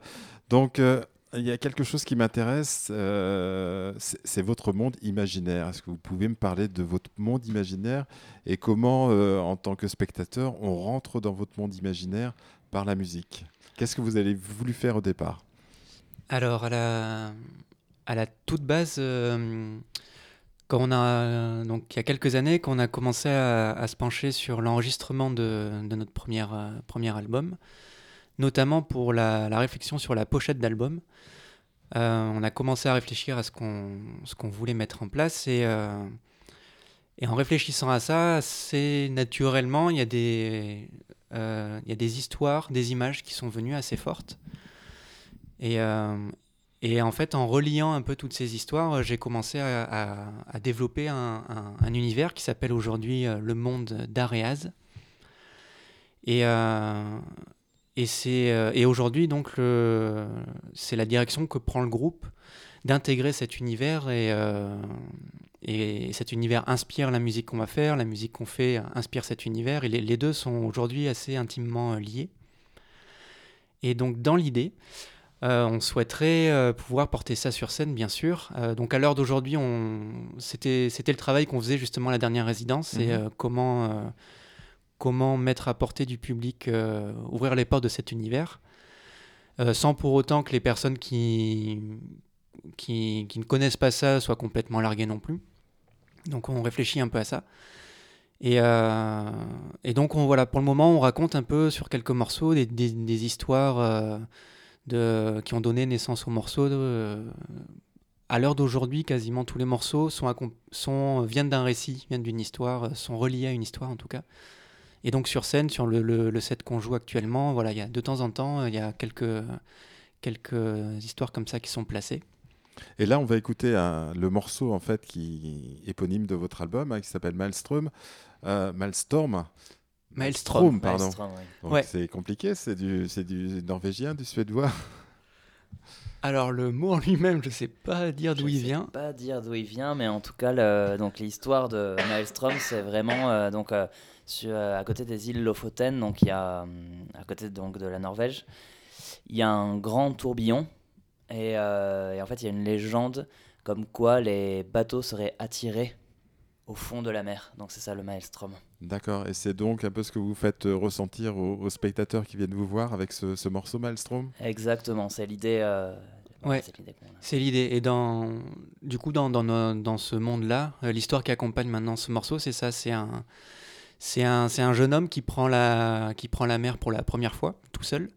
Donc euh, il y a quelque chose qui m'intéresse, euh, c'est votre monde imaginaire. Est-ce que vous pouvez me parler de votre monde imaginaire et comment, euh, en tant que spectateur, on rentre dans votre monde imaginaire par la musique? Qu'est-ce que vous avez voulu faire au départ? Alors, à la toute base, quand on a, donc il y a quelques années, qu'on a commencé à, se pencher sur l'enregistrement de, notre première, euh, premier album, notamment pour la, réflexion sur la pochette d'album. Euh, on a commencé à réfléchir à ce qu'on qu'on voulait mettre en place et, euh, et en réfléchissant à ça, c'est naturellement, il y, a des, il y a des histoires, des images qui sont venues assez fortes. Et, et en fait, en reliant un peu toutes ces histoires, euh, j'ai commencé à, développer un, univers qui s'appelle aujourd'hui euh, le monde d'Areaz. Et, euh, et, aujourd'hui, donc, c'est la direction que prend le groupe d'intégrer cet univers et, et cet univers inspire la musique qu'on va faire, la musique qu'on fait inspire cet univers et les, les deux sont aujourd'hui assez intimement liés. Et donc dans l'idée, euh, on souhaiterait euh, pouvoir porter ça sur scène, bien sûr. Euh, donc à l'heure d'aujourd'hui, c'était le travail qu'on faisait justement à la dernière résidence, c'est mhm. comment, comment mettre à portée du public, ouvrir les portes de cet univers, sans pour autant que les personnes qui, qui, ne connaissent pas ça soient complètement larguées non plus. Donc on réfléchit un peu à ça. Et, et donc on, voilà, pour le moment, on raconte un peu sur quelques morceaux des, des histoires qui ont donné naissance aux morceaux. Euh, à l'heure d'aujourd'hui, quasiment tous les morceaux sont, viennent d'un récit, viennent d'une histoire, euh, sont reliés à une histoire en tout cas. Et donc sur scène, sur le, set qu'on joue actuellement, voilà, y a, de temps en temps, il y a quelques, histoires comme ça qui sont placées. Et là, on va écouter le morceau en fait qui éponyme de votre album, hein, qui s'appelle Maelstrom. Euh. Maelstrom, pardon. C'est compliqué, c'est du, du norvégien, du suédois alors le mot en lui-même, je ne sais pas dire d'où il vient. Je sais pas dire d'où il vient, mais en tout cas, donc l'histoire de Maelstrom, c'est vraiment euh, donc euh, sur, à côté des îles Lofoten, donc il y a à côté donc de la Norvège, il y a un grand tourbillon et, euh, et en fait il y a une légende comme quoi les bateaux seraient attirés au fond de la mer. Donc c'est ça le maelstrom. D'accord. Et c'est donc un peu ce que vous faites euh, ressentir aux, spectateurs qui viennent vous voir avec ce, morceau maelstrom? Exactement. C'est l'idée. Euh, ouais. C'est l'idée. Et dans, du coup, dans, dans, dans ce monde-là, euh, l'histoire qui accompagne maintenant ce morceau, c'est ça. C'est un, c'est un, c'est un jeune homme qui prend la, qui prend la mer pour la première fois, tout seul,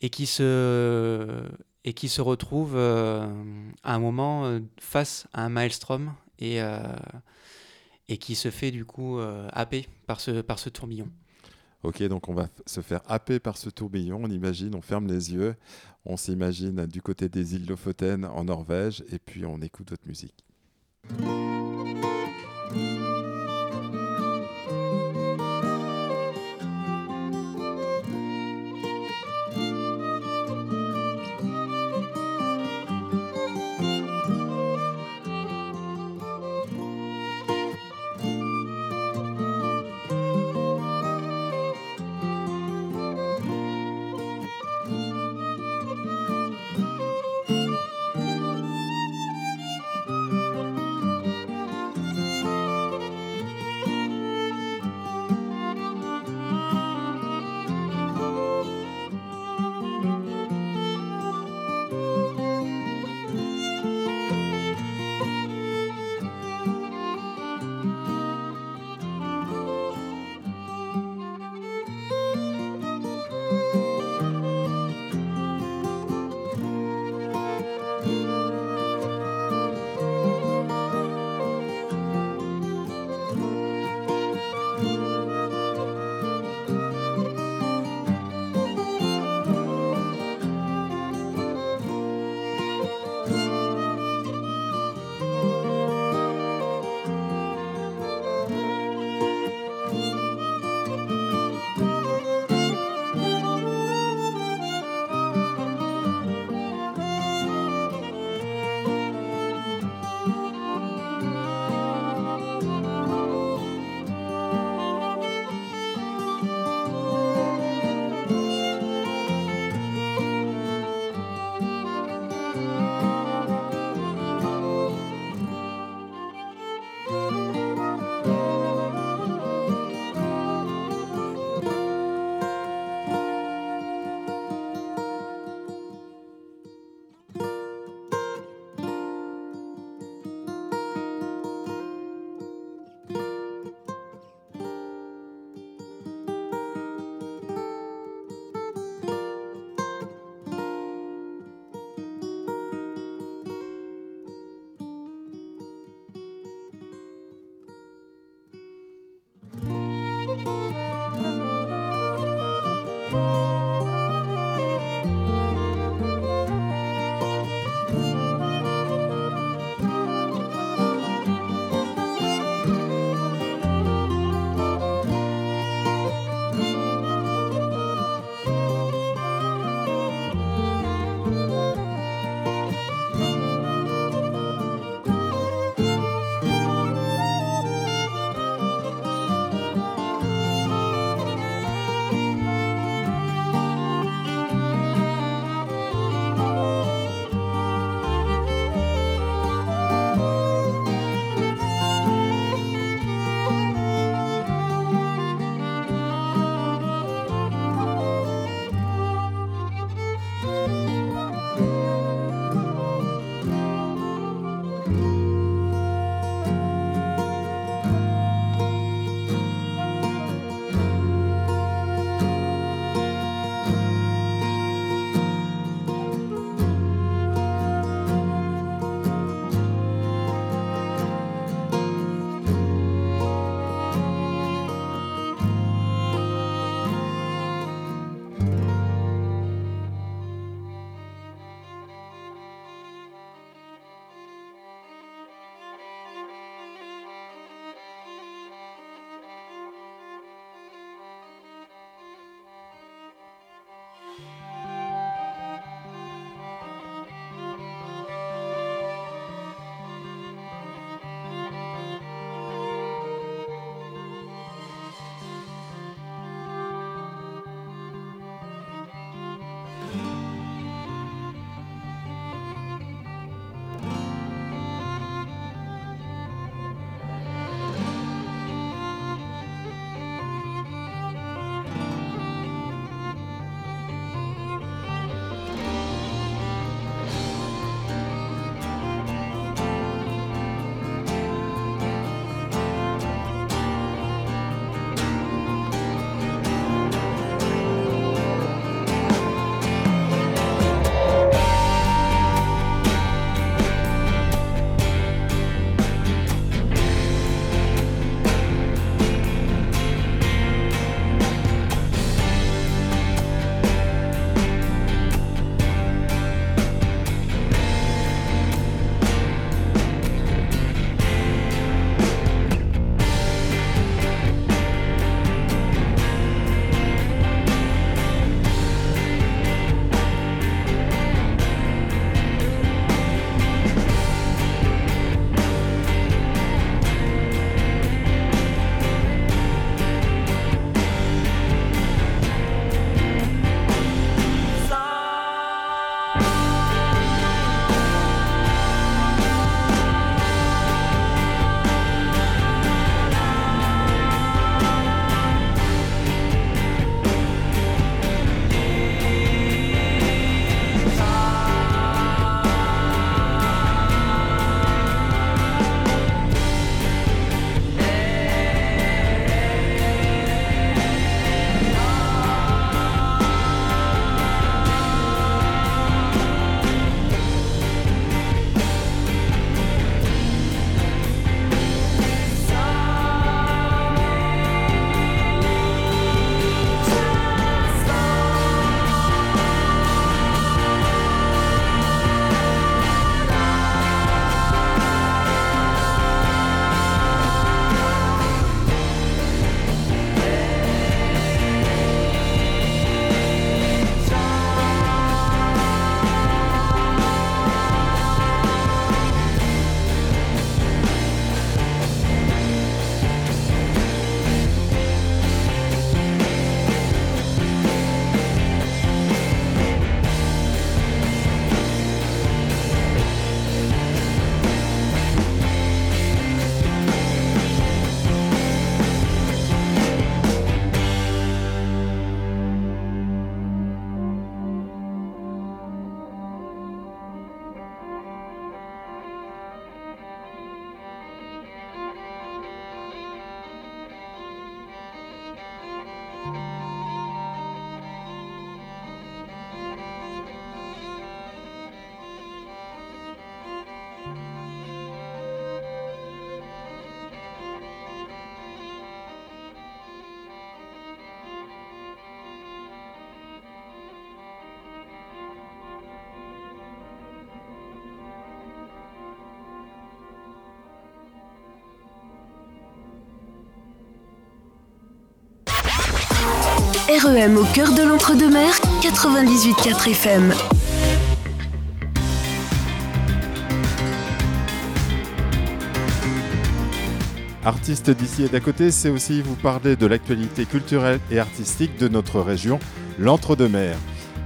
et qui se, et qui se retrouve à un moment face à un maelstrom et et qui se fait du coup euh, happer par ce, par ce tourbillon. Ok, donc on va se faire happer par ce tourbillon, on imagine, on ferme les yeux, on s'imagine du côté des îles Lofoten en Norvège, et puis on écoute votre musique. REM au cœur de l'entre-deux-mer, 98.4 FM. Artiste d'ici et d'à côté, c'est aussi vous parler de l'actualité culturelle et artistique de notre région, l'Entre-deux-Mers.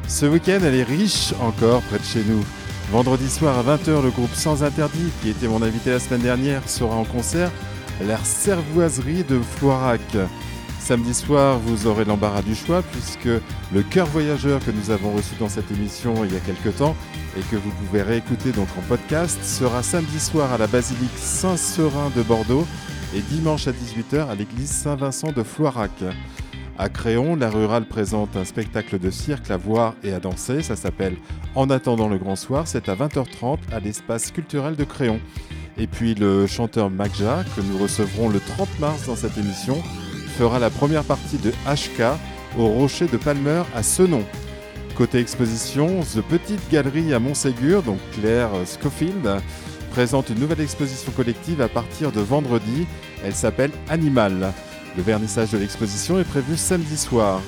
Ce week-end, elle est riche encore près de chez nous. Vendredi soir à 20h, le groupe Sans Interdit, qui était mon invité la semaine dernière, sera en concert à la Servoiserie de Floirac. Samedi soir, vous aurez l'embarras du choix puisque le cœur voyageur que nous avons reçu dans cette émission il y a quelques temps et que vous pouvez réécouter donc en podcast sera samedi soir à la basilique Saint-Seurin de Bordeaux et dimanche à 18h à l'église Saint-Vincent de Floirac. À Créon, la rurale présente un spectacle de cirque à voir et à danser. Ça s'appelle En attendant le grand soir. C'est à 20h30 à l'espace culturel de Créon. Et puis le chanteur Magja, que nous recevrons le 30 mars dans cette émission, fera la première partie de HK au Rocher de Palmer à Senon. Côté exposition, The Petite Galerie à Montségur, donc Claire Scofield, présente une nouvelle exposition collective à partir de vendredi. Elle s'appelle Animal. Le vernissage de l'exposition est prévu samedi soir.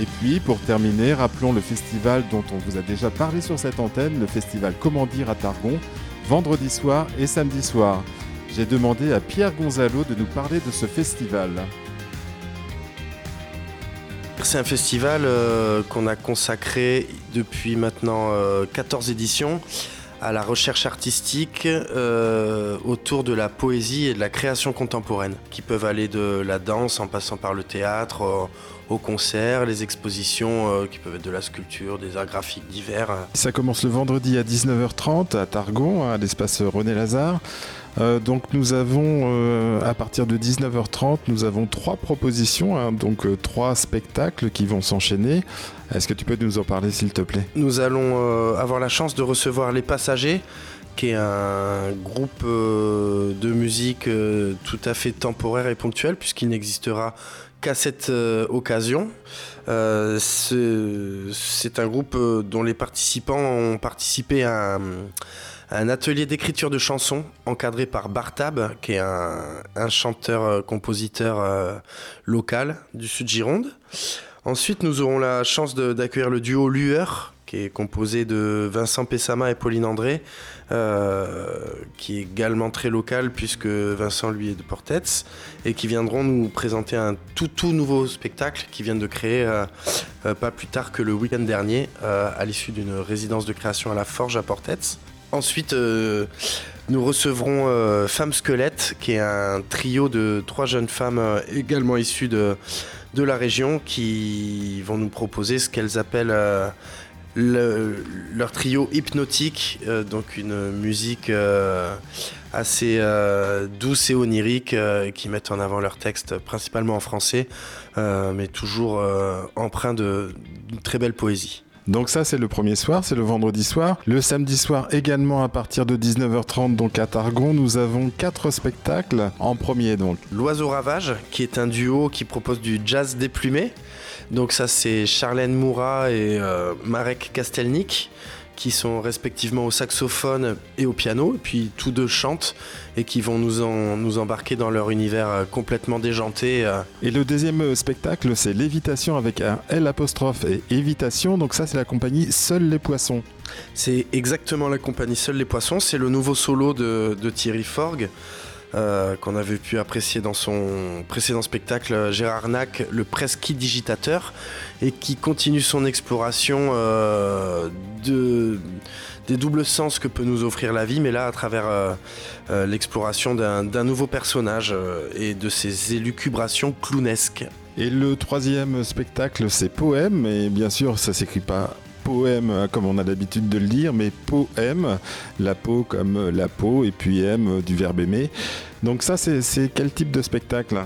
Et puis, pour terminer, rappelons le festival dont on vous a déjà parlé sur cette antenne, le festival Comment dire à Targon, vendredi soir et samedi soir. J'ai demandé à Pierre Gonzalo de nous parler de ce festival. C'est un festival euh, qu'on a consacré depuis maintenant euh, 14 éditions à la recherche artistique euh, autour de la poésie et de la création contemporaine, qui peuvent aller de la danse en passant par le théâtre, au, au concert, les expositions euh, qui peuvent être de la sculpture, des arts graphiques divers. Ça commence le vendredi à 19h30 à Targon, à l'espace René Lazare. Euh, donc nous avons, euh, à partir de 19h30, nous avons trois propositions, hein, donc euh, trois spectacles qui vont s'enchaîner. Est-ce que tu peux nous en parler s'il te plaît? Nous allons avoir la chance de recevoir Les Passagers, qui est un groupe de musique tout à fait temporaire et ponctuel, puisqu'il n'existera qu'à cette occasion. C'est un groupe dont les participants ont participé à un atelier d'écriture de chansons encadré par Bartab, qui est un, chanteur-compositeur euh, local du sud Gironde. Ensuite, nous aurons la chance d'accueillir le duo Lueur, qui est composé de Vincent Pessama et Pauline André, euh, qui est également très local puisque Vincent lui est de Portets, et qui viendront nous présenter un tout tout nouveau spectacle qu'ils viennent de créer euh, euh, pas plus tard que le week-end dernier, euh, à l'issue d'une résidence de création à la Forge à Portets. Ensuite, euh, nous recevrons euh, Femme Squelette, qui est un trio de trois jeunes femmes euh, également issues de, de la région qui vont nous proposer ce qu'elles appellent euh, le- leur trio hypnotique, donc une musique assez douce et onirique qui mettent en avant leurs textes principalement en français, mais toujours empreint de- d'une très belle poésie. Donc ça c'est le premier soir, c'est le vendredi soir. Le samedi soir également à partir de 19h30 donc à Targon, nous avons quatre spectacles. En premier donc. L'Oiseau Ravage, qui est un duo qui propose du jazz déplumé. Donc ça c'est Charlène Moura et euh, Marek Kastelnik qui sont respectivement au saxophone et au piano, et puis tous deux chantent et qui vont nous, en- nous embarquer dans leur univers euh, complètement déjanté. euh. Et le deuxième euh, spectacle c'est Lévitation avec un L apostrophe et Évitation. Donc ça c'est la compagnie Seuls les poissons. C'est exactement la compagnie Seuls les Poissons, c'est le nouveau solo de, de Thierry Forgue. Euh, qu'on avait pu apprécier dans son précédent spectacle euh, Gérard Nac, le presque digitateur, et qui continue son exploration euh, de, des doubles sens que peut nous offrir la vie, mais là à travers l'exploration d'un nouveau personnage et de ses élucubrations clownesques. Et le troisième spectacle c'est Poème. Et bien sûr ça s'écrit pas poème euh, comme on a l'habitude de le dire, mais poème, la peau comme la peau et puis aime euh, du verbe aimer. Donc ça c'est quel type de spectacle?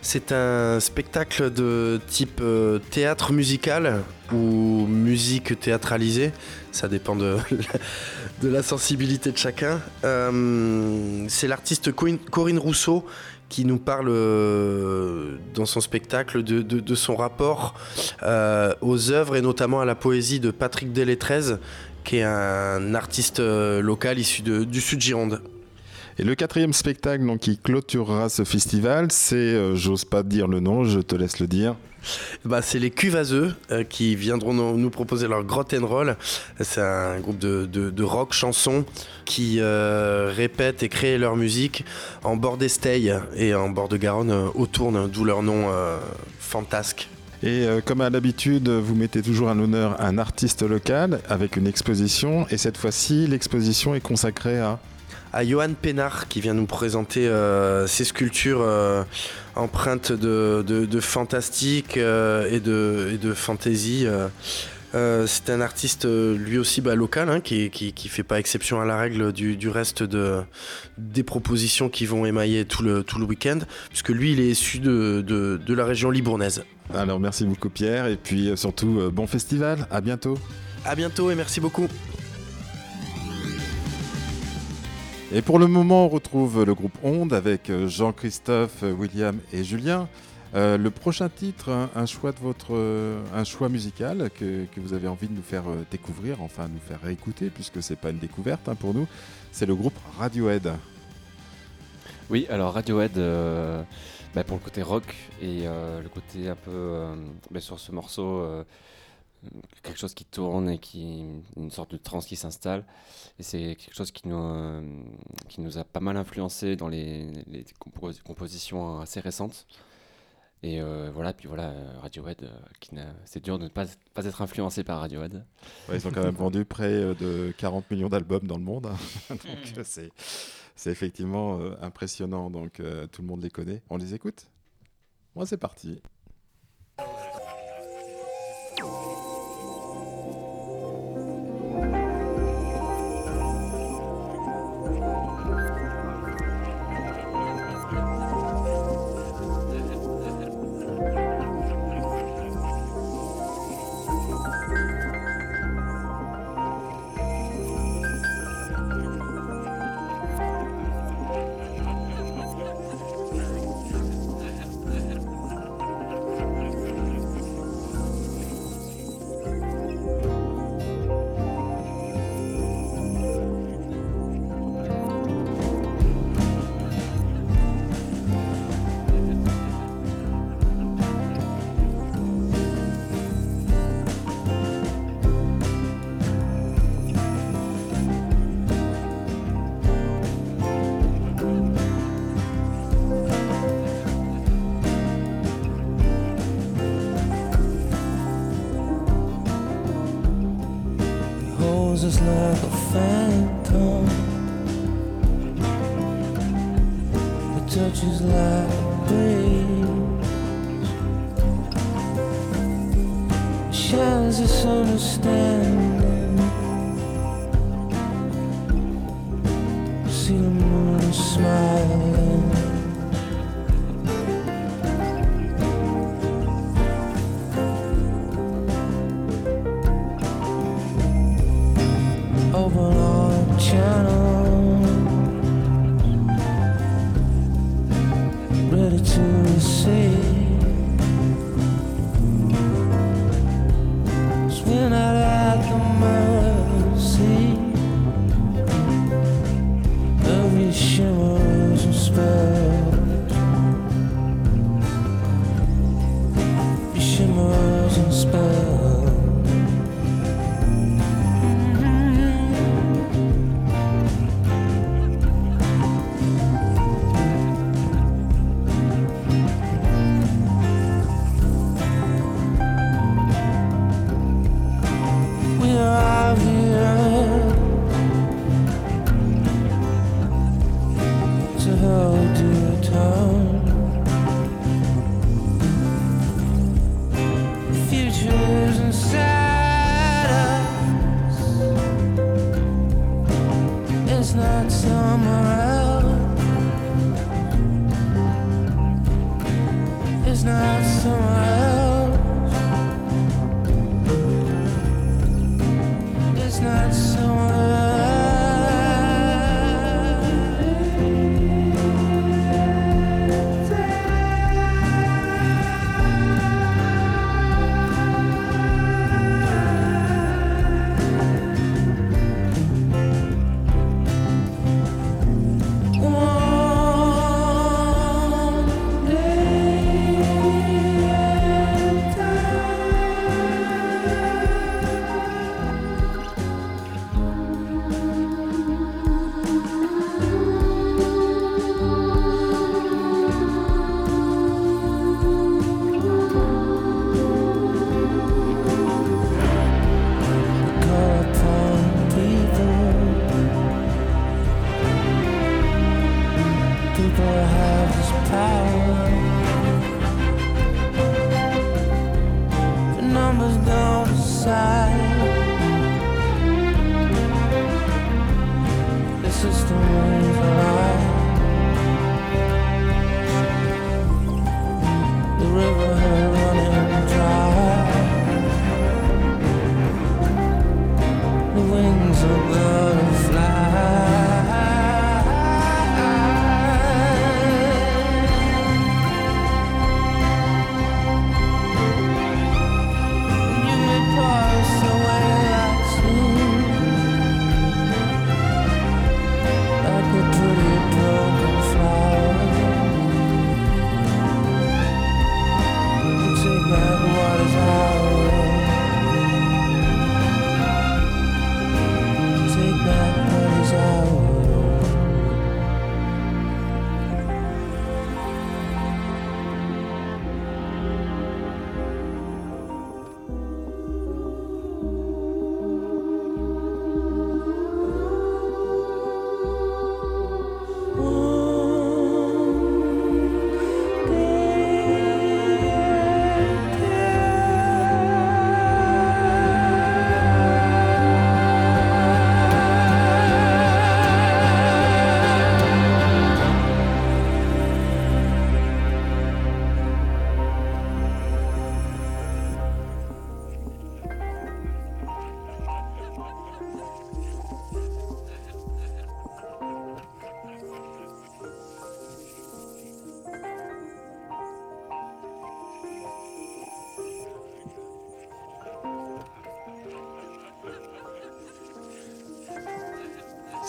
C'est un spectacle de type euh, théâtre musical ou musique théâtralisée. Ça dépend de, <laughs> la sensibilité de chacun. Euh, c'est l'artiste Corinne Rousseau qui nous parle euh, dans son spectacle de, son rapport euh, aux œuvres et notamment à la poésie de Patrick Delettrez, qui est un artiste euh, local issu du sud Gironde. Et le quatrième spectacle donc, qui clôturera ce festival, c'est, euh, j'ose pas dire le nom, je te laisse le dire. Bah, c'est les Cuvaseux euh, qui viendront nous, nous proposer leur Grot Roll. C'est un groupe de, de- de rock chanson qui euh, répète et crée leur musique en bord d'Esteille et en bord de Garonne euh, autour, d'où leur nom fantasque. Et euh, comme à l'habitude, vous mettez toujours à l'honneur un artiste local avec une exposition. Et cette fois-ci, l'exposition est consacrée à... à Johan Pénard qui vient nous présenter euh, ses sculptures euh, empreintes de, de, de fantastique euh, et, de, et de fantaisie. c'est un artiste lui aussi bah, local hein, qui, qui, qui fait pas exception à la règle du, du reste de, des propositions qui vont émailler tout le, tout le week-end puisque lui il est issu de, de, de la région libournaise. Alors merci beaucoup Pierre. Et puis surtout, bon festival. À bientôt. À bientôt et merci beaucoup. Et pour le moment, on retrouve le groupe Onde avec euh, Jean-Christophe, euh, William et Julien. Euh, le prochain titre, un, un choix de votre, un choix musical que, que vous avez envie de nous faire découvrir, enfin nous faire réécouter, puisque c'est pas une découverte hein, pour nous, c'est le groupe Radiohead. Oui, alors Radiohead, bah, pour le côté rock et le côté un peu bah, sur ce morceau, quelque chose qui tourne et qui une sorte de trance qui s'installe. Et c'est quelque chose qui nous, euh, qui nous a pas mal influencé dans les, les compos- compositions assez récentes. Et euh, voilà, puis voilà, Radiohead, euh, qui c'est dur de ne pas, pas être influencé par Radiohead. Ouais, ils ont quand même <laughs> vendu près euh, de 40 millions d'albums dans le monde. <laughs> donc euh, c'est, c'est effectivement impressionnant, donc tout le monde les connaît. On les écoute? Moi c'est parti. Lord.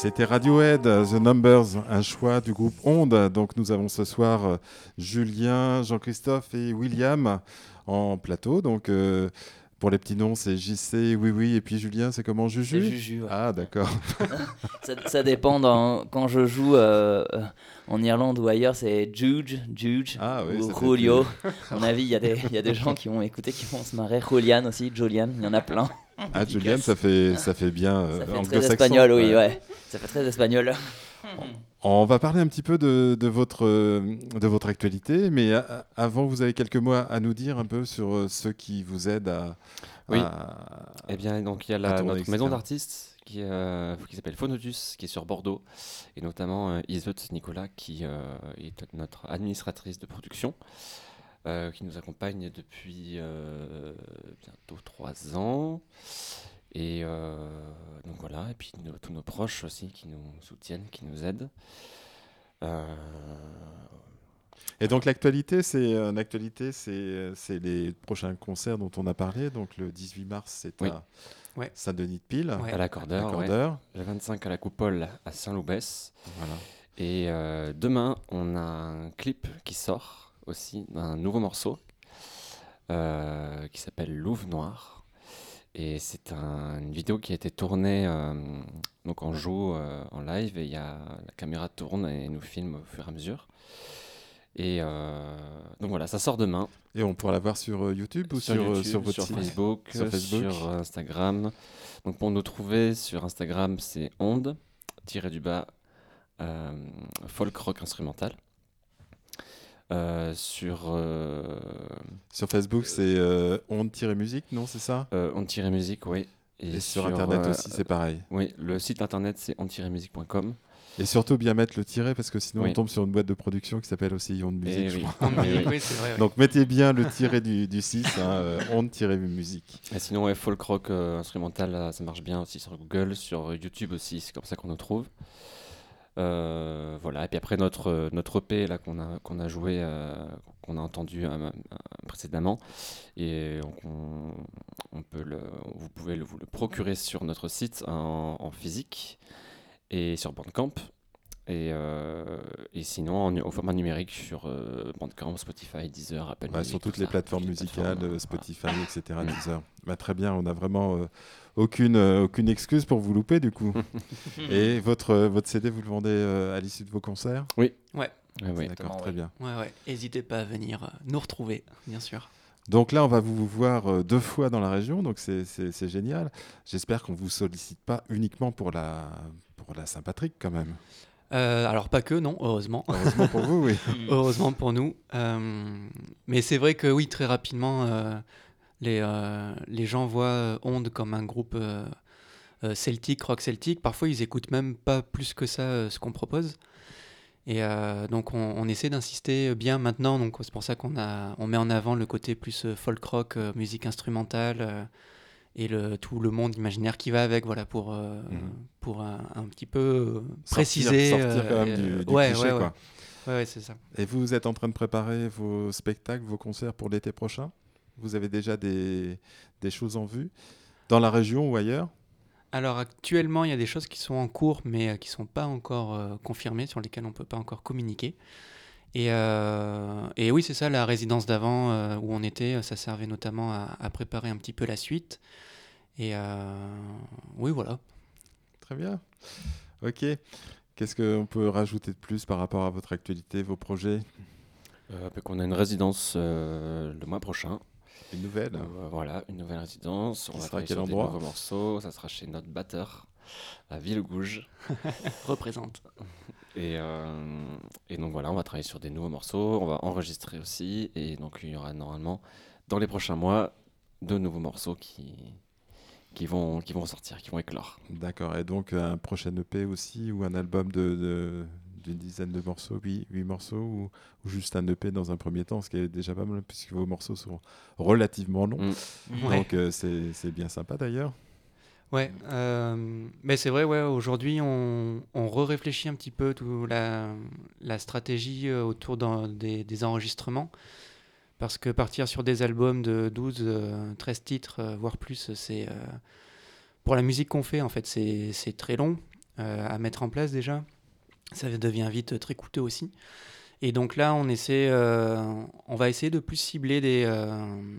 C'était Radiohead, The Numbers, un choix du groupe Onde. Donc nous avons ce soir euh, Julien, Jean-Christophe et William en plateau. Donc euh, pour les petits noms, c'est JC, oui oui, et puis Julien, c'est comment Juju? C'est Juju, ouais. Ah d'accord. <laughs> ça, ça dépend dans- quand je joue euh, en Irlande ou ailleurs, c'est Juge, Juge Ah oui, ou Julio. À mon avis, il y, a des- il y a des gens qui vont écouter, qui vont se marrer. Julian aussi, Julian, il y en a plein. Ah Julien, ça fait, ça fait bien euh, Ça fait très anglo-saxon. espagnol, oui, ouais. Ça fait très espagnol. <laughs> On va parler un petit peu de, de votre, euh, de votre actualité, mais avant, vous avez quelques mots à nous dire un peu sur euh, ceux qui vous aident à... Oui. à- Eh bien, donc il y a la, tourner, notre etc. maison d'artistes qui, euh, qui s'appelle Phonotus, qui est sur Bordeaux, et notamment euh, Nicolas, qui euh, est notre administratrice de production, euh, qui nous accompagne depuis euh, bientôt trois ans. Et euh, donc voilà, et puis nos- tous nos proches aussi qui nous soutiennent, qui nous aident. Euh, Et donc l'actualité, c'est l'actualité, c'est c'est les prochains concerts dont on a parlé. Donc le 18 mars, c'est Oui. à Ouais. Saint-Denis de Pile, Ouais. à l'accordeur, ouais. Le 25 à la Coupole à Saint-Loubès. Voilà. Et euh, demain, on a un clip qui sort aussi d'un nouveau morceau euh, qui s'appelle Louve Noir. Et c'est un- une vidéo qui a été tournée euh, donc en joue euh, en live et y a, la caméra tourne et nous filme au fur et à mesure. Et donc voilà, ça sort demain Et on pourra la voir sur YouTube ou sur, YouTube, sur votre sur site Facebook, Sur Facebook. sur Instagram. Donc pour nous trouver sur Instagram, c'est onde tiré du bas folk rock instrumental. Euh, sur euh, Sur Facebook, c'est euh, onde-musique, non, c'est ça? Euh, onde-musique, oui. Et, sur, Internet euh, aussi, c'est pareil. Oui, le site internet c'est onde-musique.com. Et surtout bien mettre le tiret parce que sinon Oui. on tombe sur une boîte de production qui s'appelle aussi Onde Musique. Je crois. Musique, oui, vrai. ouais. Donc mettez bien le tiret du, du 6, hein, euh, Onde-musique. Et sinon, ouais, folk rock euh, instrumental, ça marche bien aussi sur Google, sur YouTube aussi, c'est comme ça qu'on nous trouve. Euh, voilà, et puis après notre, euh, notre EP là, qu'on a, qu'on a joué, euh, qu'on a entendu euh, précédemment, et on, on peut le, vous pouvez le, vous le procurer sur notre site en, en physique et sur Bandcamp. Et, et sinon, en- au format numérique sur Bandcamp, Spotify, Deezer, Apple Ouais, Music, sur toutes tout les ça, plateformes musicales, plateformes, Spotify, etc. Deezer. Bah, très bien, on n'a vraiment aucune, euh, aucune excuse pour vous louper du coup. <laughs> Et votre, euh, votre CD, vous le vendez euh, à l'issue de vos concerts? Ouais, Ouais, ouais. D'accord, Exactement, très ouais. bien. ouais, ouais. N'hésitez pas à venir euh, nous retrouver, bien sûr. Donc là, on va vous voir deux fois dans la région, donc c'est- génial. J'espère qu'on ne vous sollicite pas uniquement pour la, pour la Saint-Patrick quand même. Euh, alors pas que, non, heureusement. Heureusement pour vous, oui. <laughs> heureusement pour nous. Euh, mais c'est vrai que oui, très rapidement, euh, les, euh, les gens voient Onde comme un groupe euh, euh, celtique, rock celtique. Parfois, ils écoutent même pas plus que ça euh, ce qu'on propose. Et euh, donc, on, on essaie d'insister bien maintenant. Donc, c'est pour ça qu'on a, on met en avant le côté plus euh, folk rock, euh, musique instrumentale euh, et le, tout le monde imaginaire qui va avec. Voilà, pour, euh, Mhm. pour un, un petit peu euh, Sortir- préciser. sortir quand euh, même du- euh, du ouais, cliché, ouais, ouais. quoi. Ouais, ouais, c'est ça. Et vous êtes en train de préparer vos spectacles, vos concerts pour l'été prochain? Vous avez déjà des, des choses en vue Dans la région ou ailleurs? Alors actuellement, il y a des choses qui sont en cours, mais euh, qui ne sont pas encore euh, confirmées, sur lesquelles on ne peut pas encore communiquer. Et, euh, et oui, c'est ça, la résidence d'avant euh, où on était, ça servait notamment à, à préparer un petit peu la suite. Et euh, oui, voilà. Très bien. Ok. Qu'est-ce qu'on peut rajouter de plus par rapport à votre actualité, vos projets? Euh, donc on a une résidence euh, le mois prochain. Une nouvelle Euh, voilà, une nouvelle résidence. On va sera à travailler quel sur des nouveaux morceaux. Ça sera chez notre batteur, à Villegouge. <laughs> Représente. Et, euh, et donc voilà, on va travailler sur des nouveaux morceaux. On va enregistrer aussi. Et donc il y aura normalement, dans les prochains mois, de nouveaux morceaux qui, qui, vont, qui vont sortir, qui vont éclore. D'accord. Et donc un prochain EP aussi ou un album de, de- d'une dizaine de morceaux, huit, huit morceaux ou, ou juste un EP dans un premier temps, ce qui est déjà pas mal puisque vos morceaux sont relativement longs. Mm. Ouais. Donc euh, c'est, c'est bien sympa d'ailleurs. Ouais, euh, mais c'est vrai, ouais, aujourd'hui, on, on re-réfléchit un petit peu tout la, la stratégie euh, autour des, des enregistrements. Parce que partir sur des albums de 12, euh, 13 titres, voire plus, c'est. euh, pour la musique qu'on fait, en fait, c'est c'est très long euh, à mettre en place déjà. Ça devient vite très coûteux aussi. Et donc là, on essaie, euh, on va essayer de plus cibler des, euh,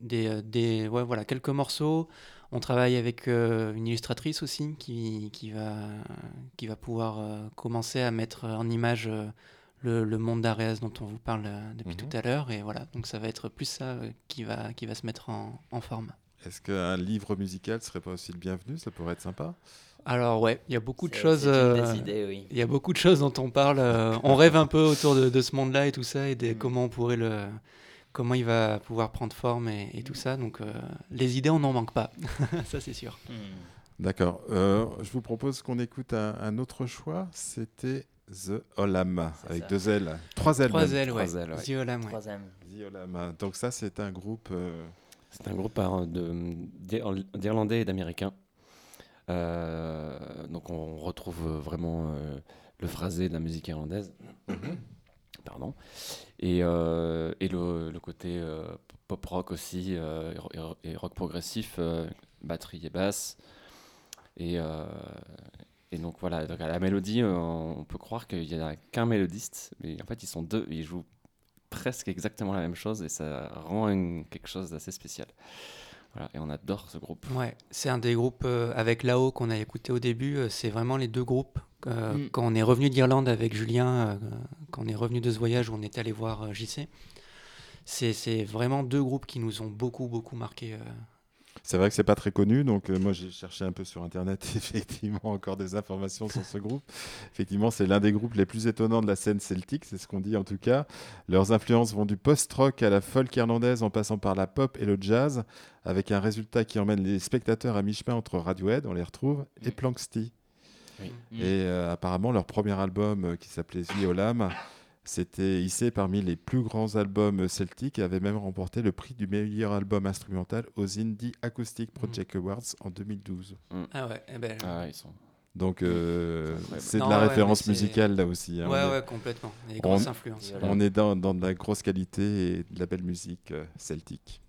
des, euh, des, ouais, voilà, quelques morceaux. On travaille avec euh, une illustratrice aussi qui, qui, va, qui va pouvoir euh, commencer à mettre en image euh, le, le monde d'Areas dont on vous parle depuis Mhm. tout à l'heure. Et voilà, donc ça va être plus ça qui, va, qui va se mettre en, en forme. Est-ce qu'un livre musical serait pas aussi le bienvenu? Ça pourrait être sympa. Alors ouais, il y a beaucoup de choses. c'est une euh, idées, oui. Il y a beaucoup de choses dont on parle. euh, on rêve un peu autour de, de ce monde-là et tout ça, et Mm. de comment on pourrait le, comment il va pouvoir prendre forme et, et tout ça. Donc euh, les idées, on n'en manque pas, <laughs> ça c'est sûr. Hmm. D'accord. Euh, je vous propose qu'on écoute un, un autre choix. C'était The Olam avec ça. deux L. Trois L. Trois ailes, ouais. Trois ailes, ouais. Ziolam, ouais. Troisième. The Olam. Donc ça, c'est un groupe. euh, C'est un groupe d'Irlandais et d'Américains. Euh, donc on retrouve vraiment euh, le phrasé de la musique irlandaise. Pardon. Et, euh, et le, le côté pop rock aussi, et ro- et, rock progressif, batterie et basse. Et, euh, et donc voilà, donc à la mélodie, euh, on peut croire qu'il n'y a qu'un mélodiste, mais en fait ils sont deux, ils jouent presque exactement la même chose et ça rend une- quelque chose d'assez spécial. Voilà, et on adore ce groupe. Ouais, c'est un des groupes euh, avec Lao qu'on a écouté au début. euh, c'est vraiment les deux groupes. Euh, Mm. Quand on est revenu d'Irlande avec Julien, euh, quand on est revenu de ce voyage où on est allé voir euh, JC, c'est c'est vraiment deux groupes qui nous ont beaucoup, beaucoup marqué. C'est vrai que c'est pas très connu, donc euh, moi j'ai cherché un peu sur internet <laughs> effectivement encore des informations sur ce groupe. Effectivement, c'est l'un des groupes les plus étonnants de la scène celtique, c'est ce qu'on dit en tout cas. Leurs influences vont du post-rock à la folk irlandaise en passant par la pop et le jazz, avec un résultat qui emmène les spectateurs à mi-chemin entre Radiohead, on les retrouve, et Planxty. Et euh, apparemment leur premier album euh, qui s'appelait The Olam, c'était hissé parmi les plus grands albums celtiques et avait même remporté le prix du meilleur album instrumental aux Indie Acoustic Project Awards en 2012. Ah ouais, eh ben, Ah, ils sont... Donc euh, C'est de la ouais, référence musicale là aussi. hein. ouais, est, ouais, complètement. Il y a des grosses On- influences. Voilà. on est dans, dans de la grosse qualité et de la belle musique euh, celtique.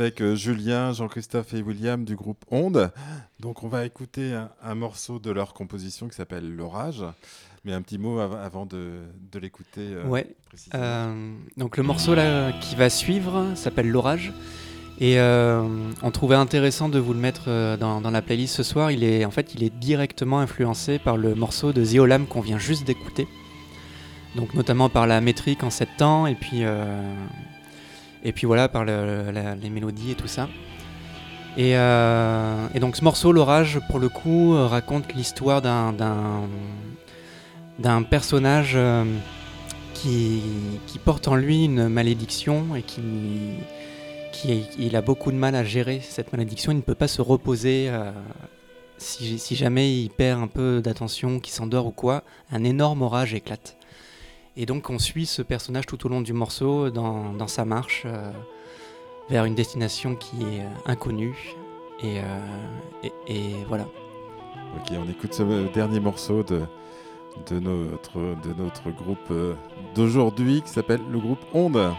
Avec euh, Julien, Jean-Christophe et William du groupe Onde. Donc on va écouter un, un morceau de leur composition qui s'appelle L'orage. Mais un petit mot av- avant de, de l'écouter. euh, Ouais. Euh, donc le morceau là qui va suivre s'appelle L'orage. Et euh, on trouvait intéressant de vous le mettre dans, dans la playlist ce soir. Il est, en fait, il est directement influencé par le morceau de Ziolam qu'on vient juste d'écouter. Donc notamment par la métrique en sept temps et puis, et puis voilà par les mélodies et tout ça. Et, euh, et donc ce morceau, L'orage, pour le coup, euh, raconte l'histoire d'un- personnage euh, qui, porte en lui une malédiction et qui, il a beaucoup de mal à gérer cette malédiction. Il ne peut pas se reposer si jamais il perd un peu d'attention, qu'il s'endort ou quoi. Un énorme orage éclate. Et donc on suit ce personnage tout au long du morceau dans, sa marche euh, vers une destination qui est euh, inconnue. Et, euh, et, voilà. Ok, on écoute ce dernier morceau de, notre, de notre groupe d'aujourd'hui qui s'appelle le groupe Onde.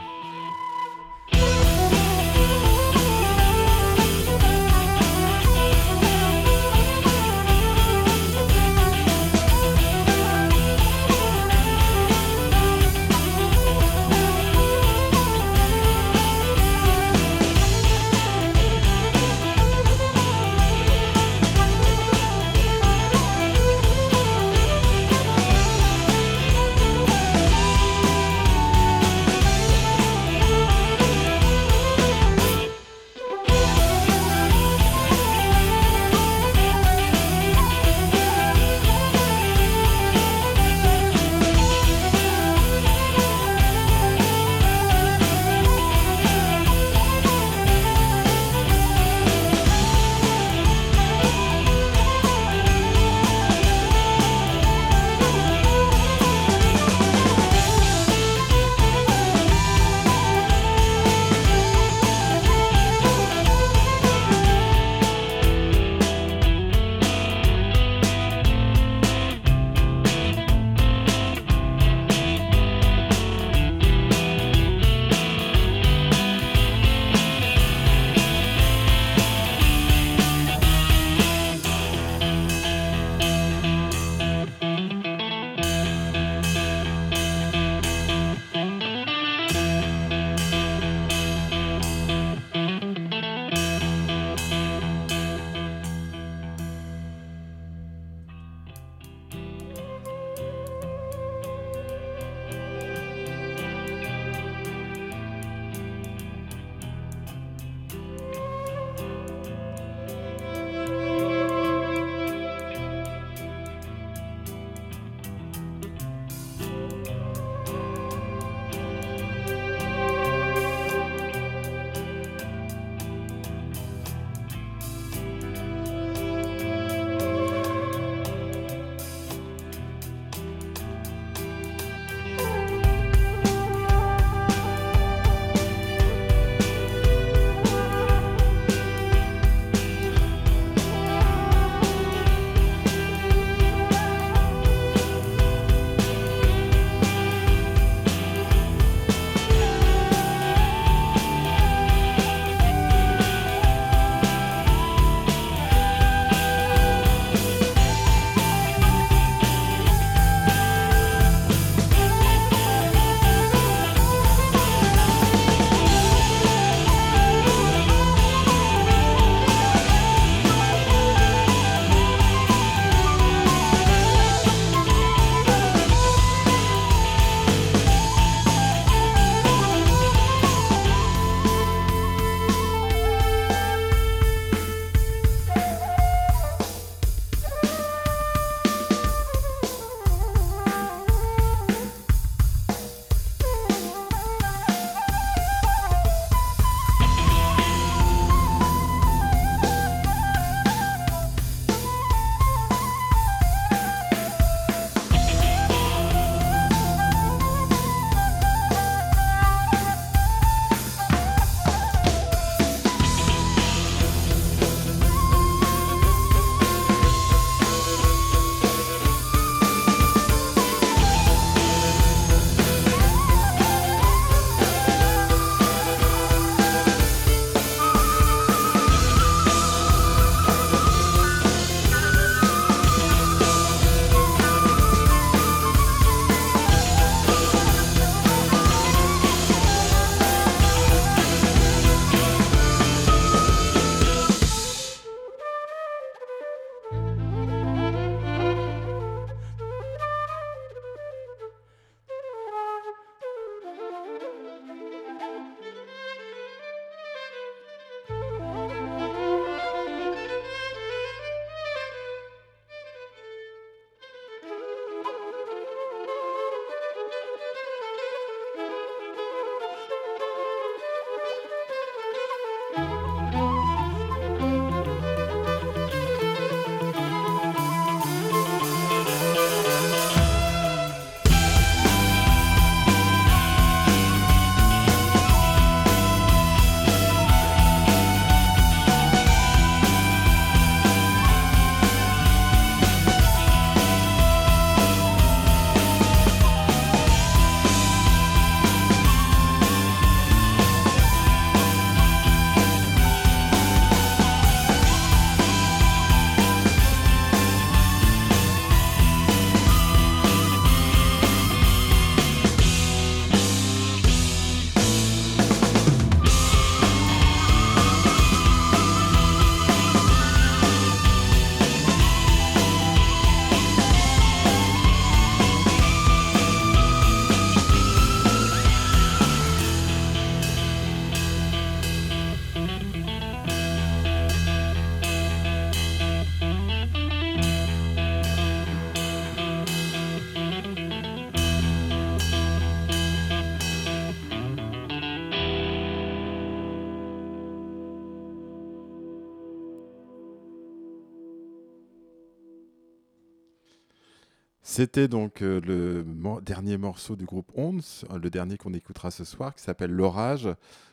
C'était donc euh, le mo- dernier morceau du groupe Ondes, euh, le dernier qu'on écoutera ce soir, qui s'appelle L'Orage,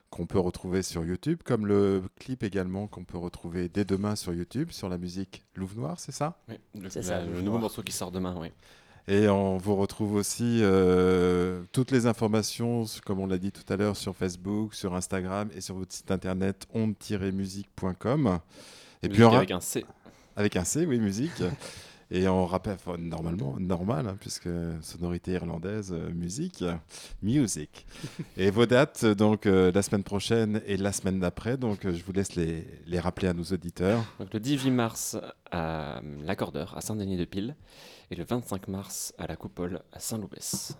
qu'on peut retrouver sur YouTube, comme le clip également qu'on peut retrouver dès demain sur YouTube, sur la musique Louve Noir, c'est ça? Oui, le, C'est la- ça, le nouveau morceau qui sort demain, oui. Et on vous retrouve aussi euh, toutes les informations, comme on l'a dit tout à l'heure, sur Facebook, sur Instagram et sur votre site internet onde-musique.com. Et puis Musique on ra- avec un C. avec un C, oui, musique. <laughs> Et on rappelle, enfin, normalement, normal, hein, puisque sonorité irlandaise, euh, musique, music. <laughs> Et vos dates, euh, donc euh, la semaine prochaine et la semaine d'après, donc euh, je vous laisse les, les rappeler à nos auditeurs. Donc le 18 mars à l'Accordeur, à Saint-Denis-de-Pile, et le 25 mars à la Coupole, à Saint-Loubès.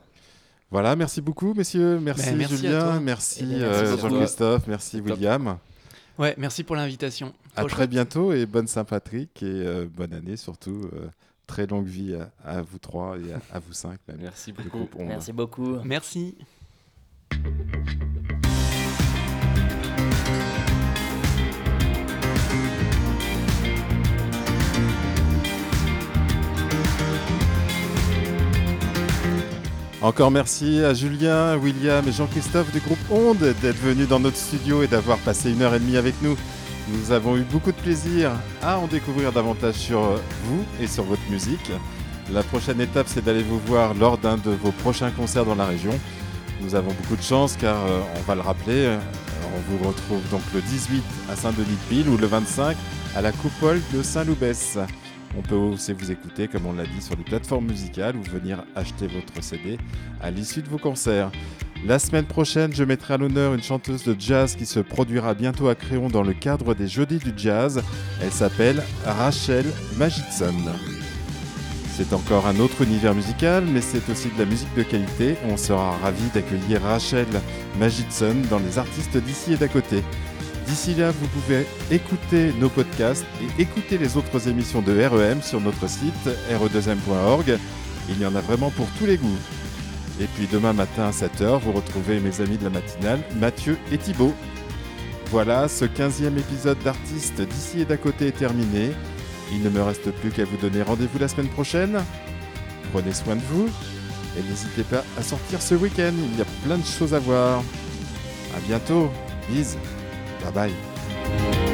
Voilà, merci beaucoup, messieurs. Merci, Ben, merci Julien, merci, Eh euh, merci beaucoup. Jean-Christophe, merci Top. Ouais, merci pour l'invitation. À Trop très bientôt et bonne Saint-Patrick et euh, bonne année surtout. euh, très longue vie à, à vous trois et à, à vous cinq même. Merci beaucoup. Merci beaucoup. Merci. Encore merci à Julien, William et Jean-Christophe du groupe Onde d'être venus dans notre studio et d'avoir passé une heure et demie avec nous. Nous avons eu beaucoup de plaisir à en découvrir davantage sur vous et sur votre musique. La prochaine étape, c'est d'aller vous voir lors d'un de vos prochains concerts dans la région. Nous avons beaucoup de chance car, euh, on va le rappeler, euh, on vous retrouve donc le 18 à Saint-Denis-de-Pile ou le 25 à la Coupole de Saint-Loubès. On peut aussi vous écouter, comme on l'a dit, sur les plateformes musicales ou venir acheter votre CD à l'issue de vos concerts. La semaine prochaine, je mettrai à l'honneur une chanteuse de jazz qui se produira bientôt à Créon dans le cadre des Jeudis du Jazz. Elle s'appelle Rachel Magidson. C'est encore un autre univers musical, mais c'est aussi de la musique de qualité. On sera ravis d'accueillir Rachel Magidson dans les artistes d'ici et d'à côté. D'ici là, vous pouvez écouter nos podcasts et écouter les autres émissions de REM sur notre site re2m.org. Il y en a vraiment pour tous les goûts. Et puis demain matin à 7h, vous retrouvez mes amis de la matinale, Mathieu et Thibaut. Voilà, ce 15e épisode d'Artistes d'ici et d'à côté est terminé. Il ne me reste plus qu'à vous donner rendez-vous la semaine prochaine. Prenez soin de vous et n'hésitez pas à sortir ce week-end, il y a plein de choses à voir. À bientôt, bisous, da Bahia.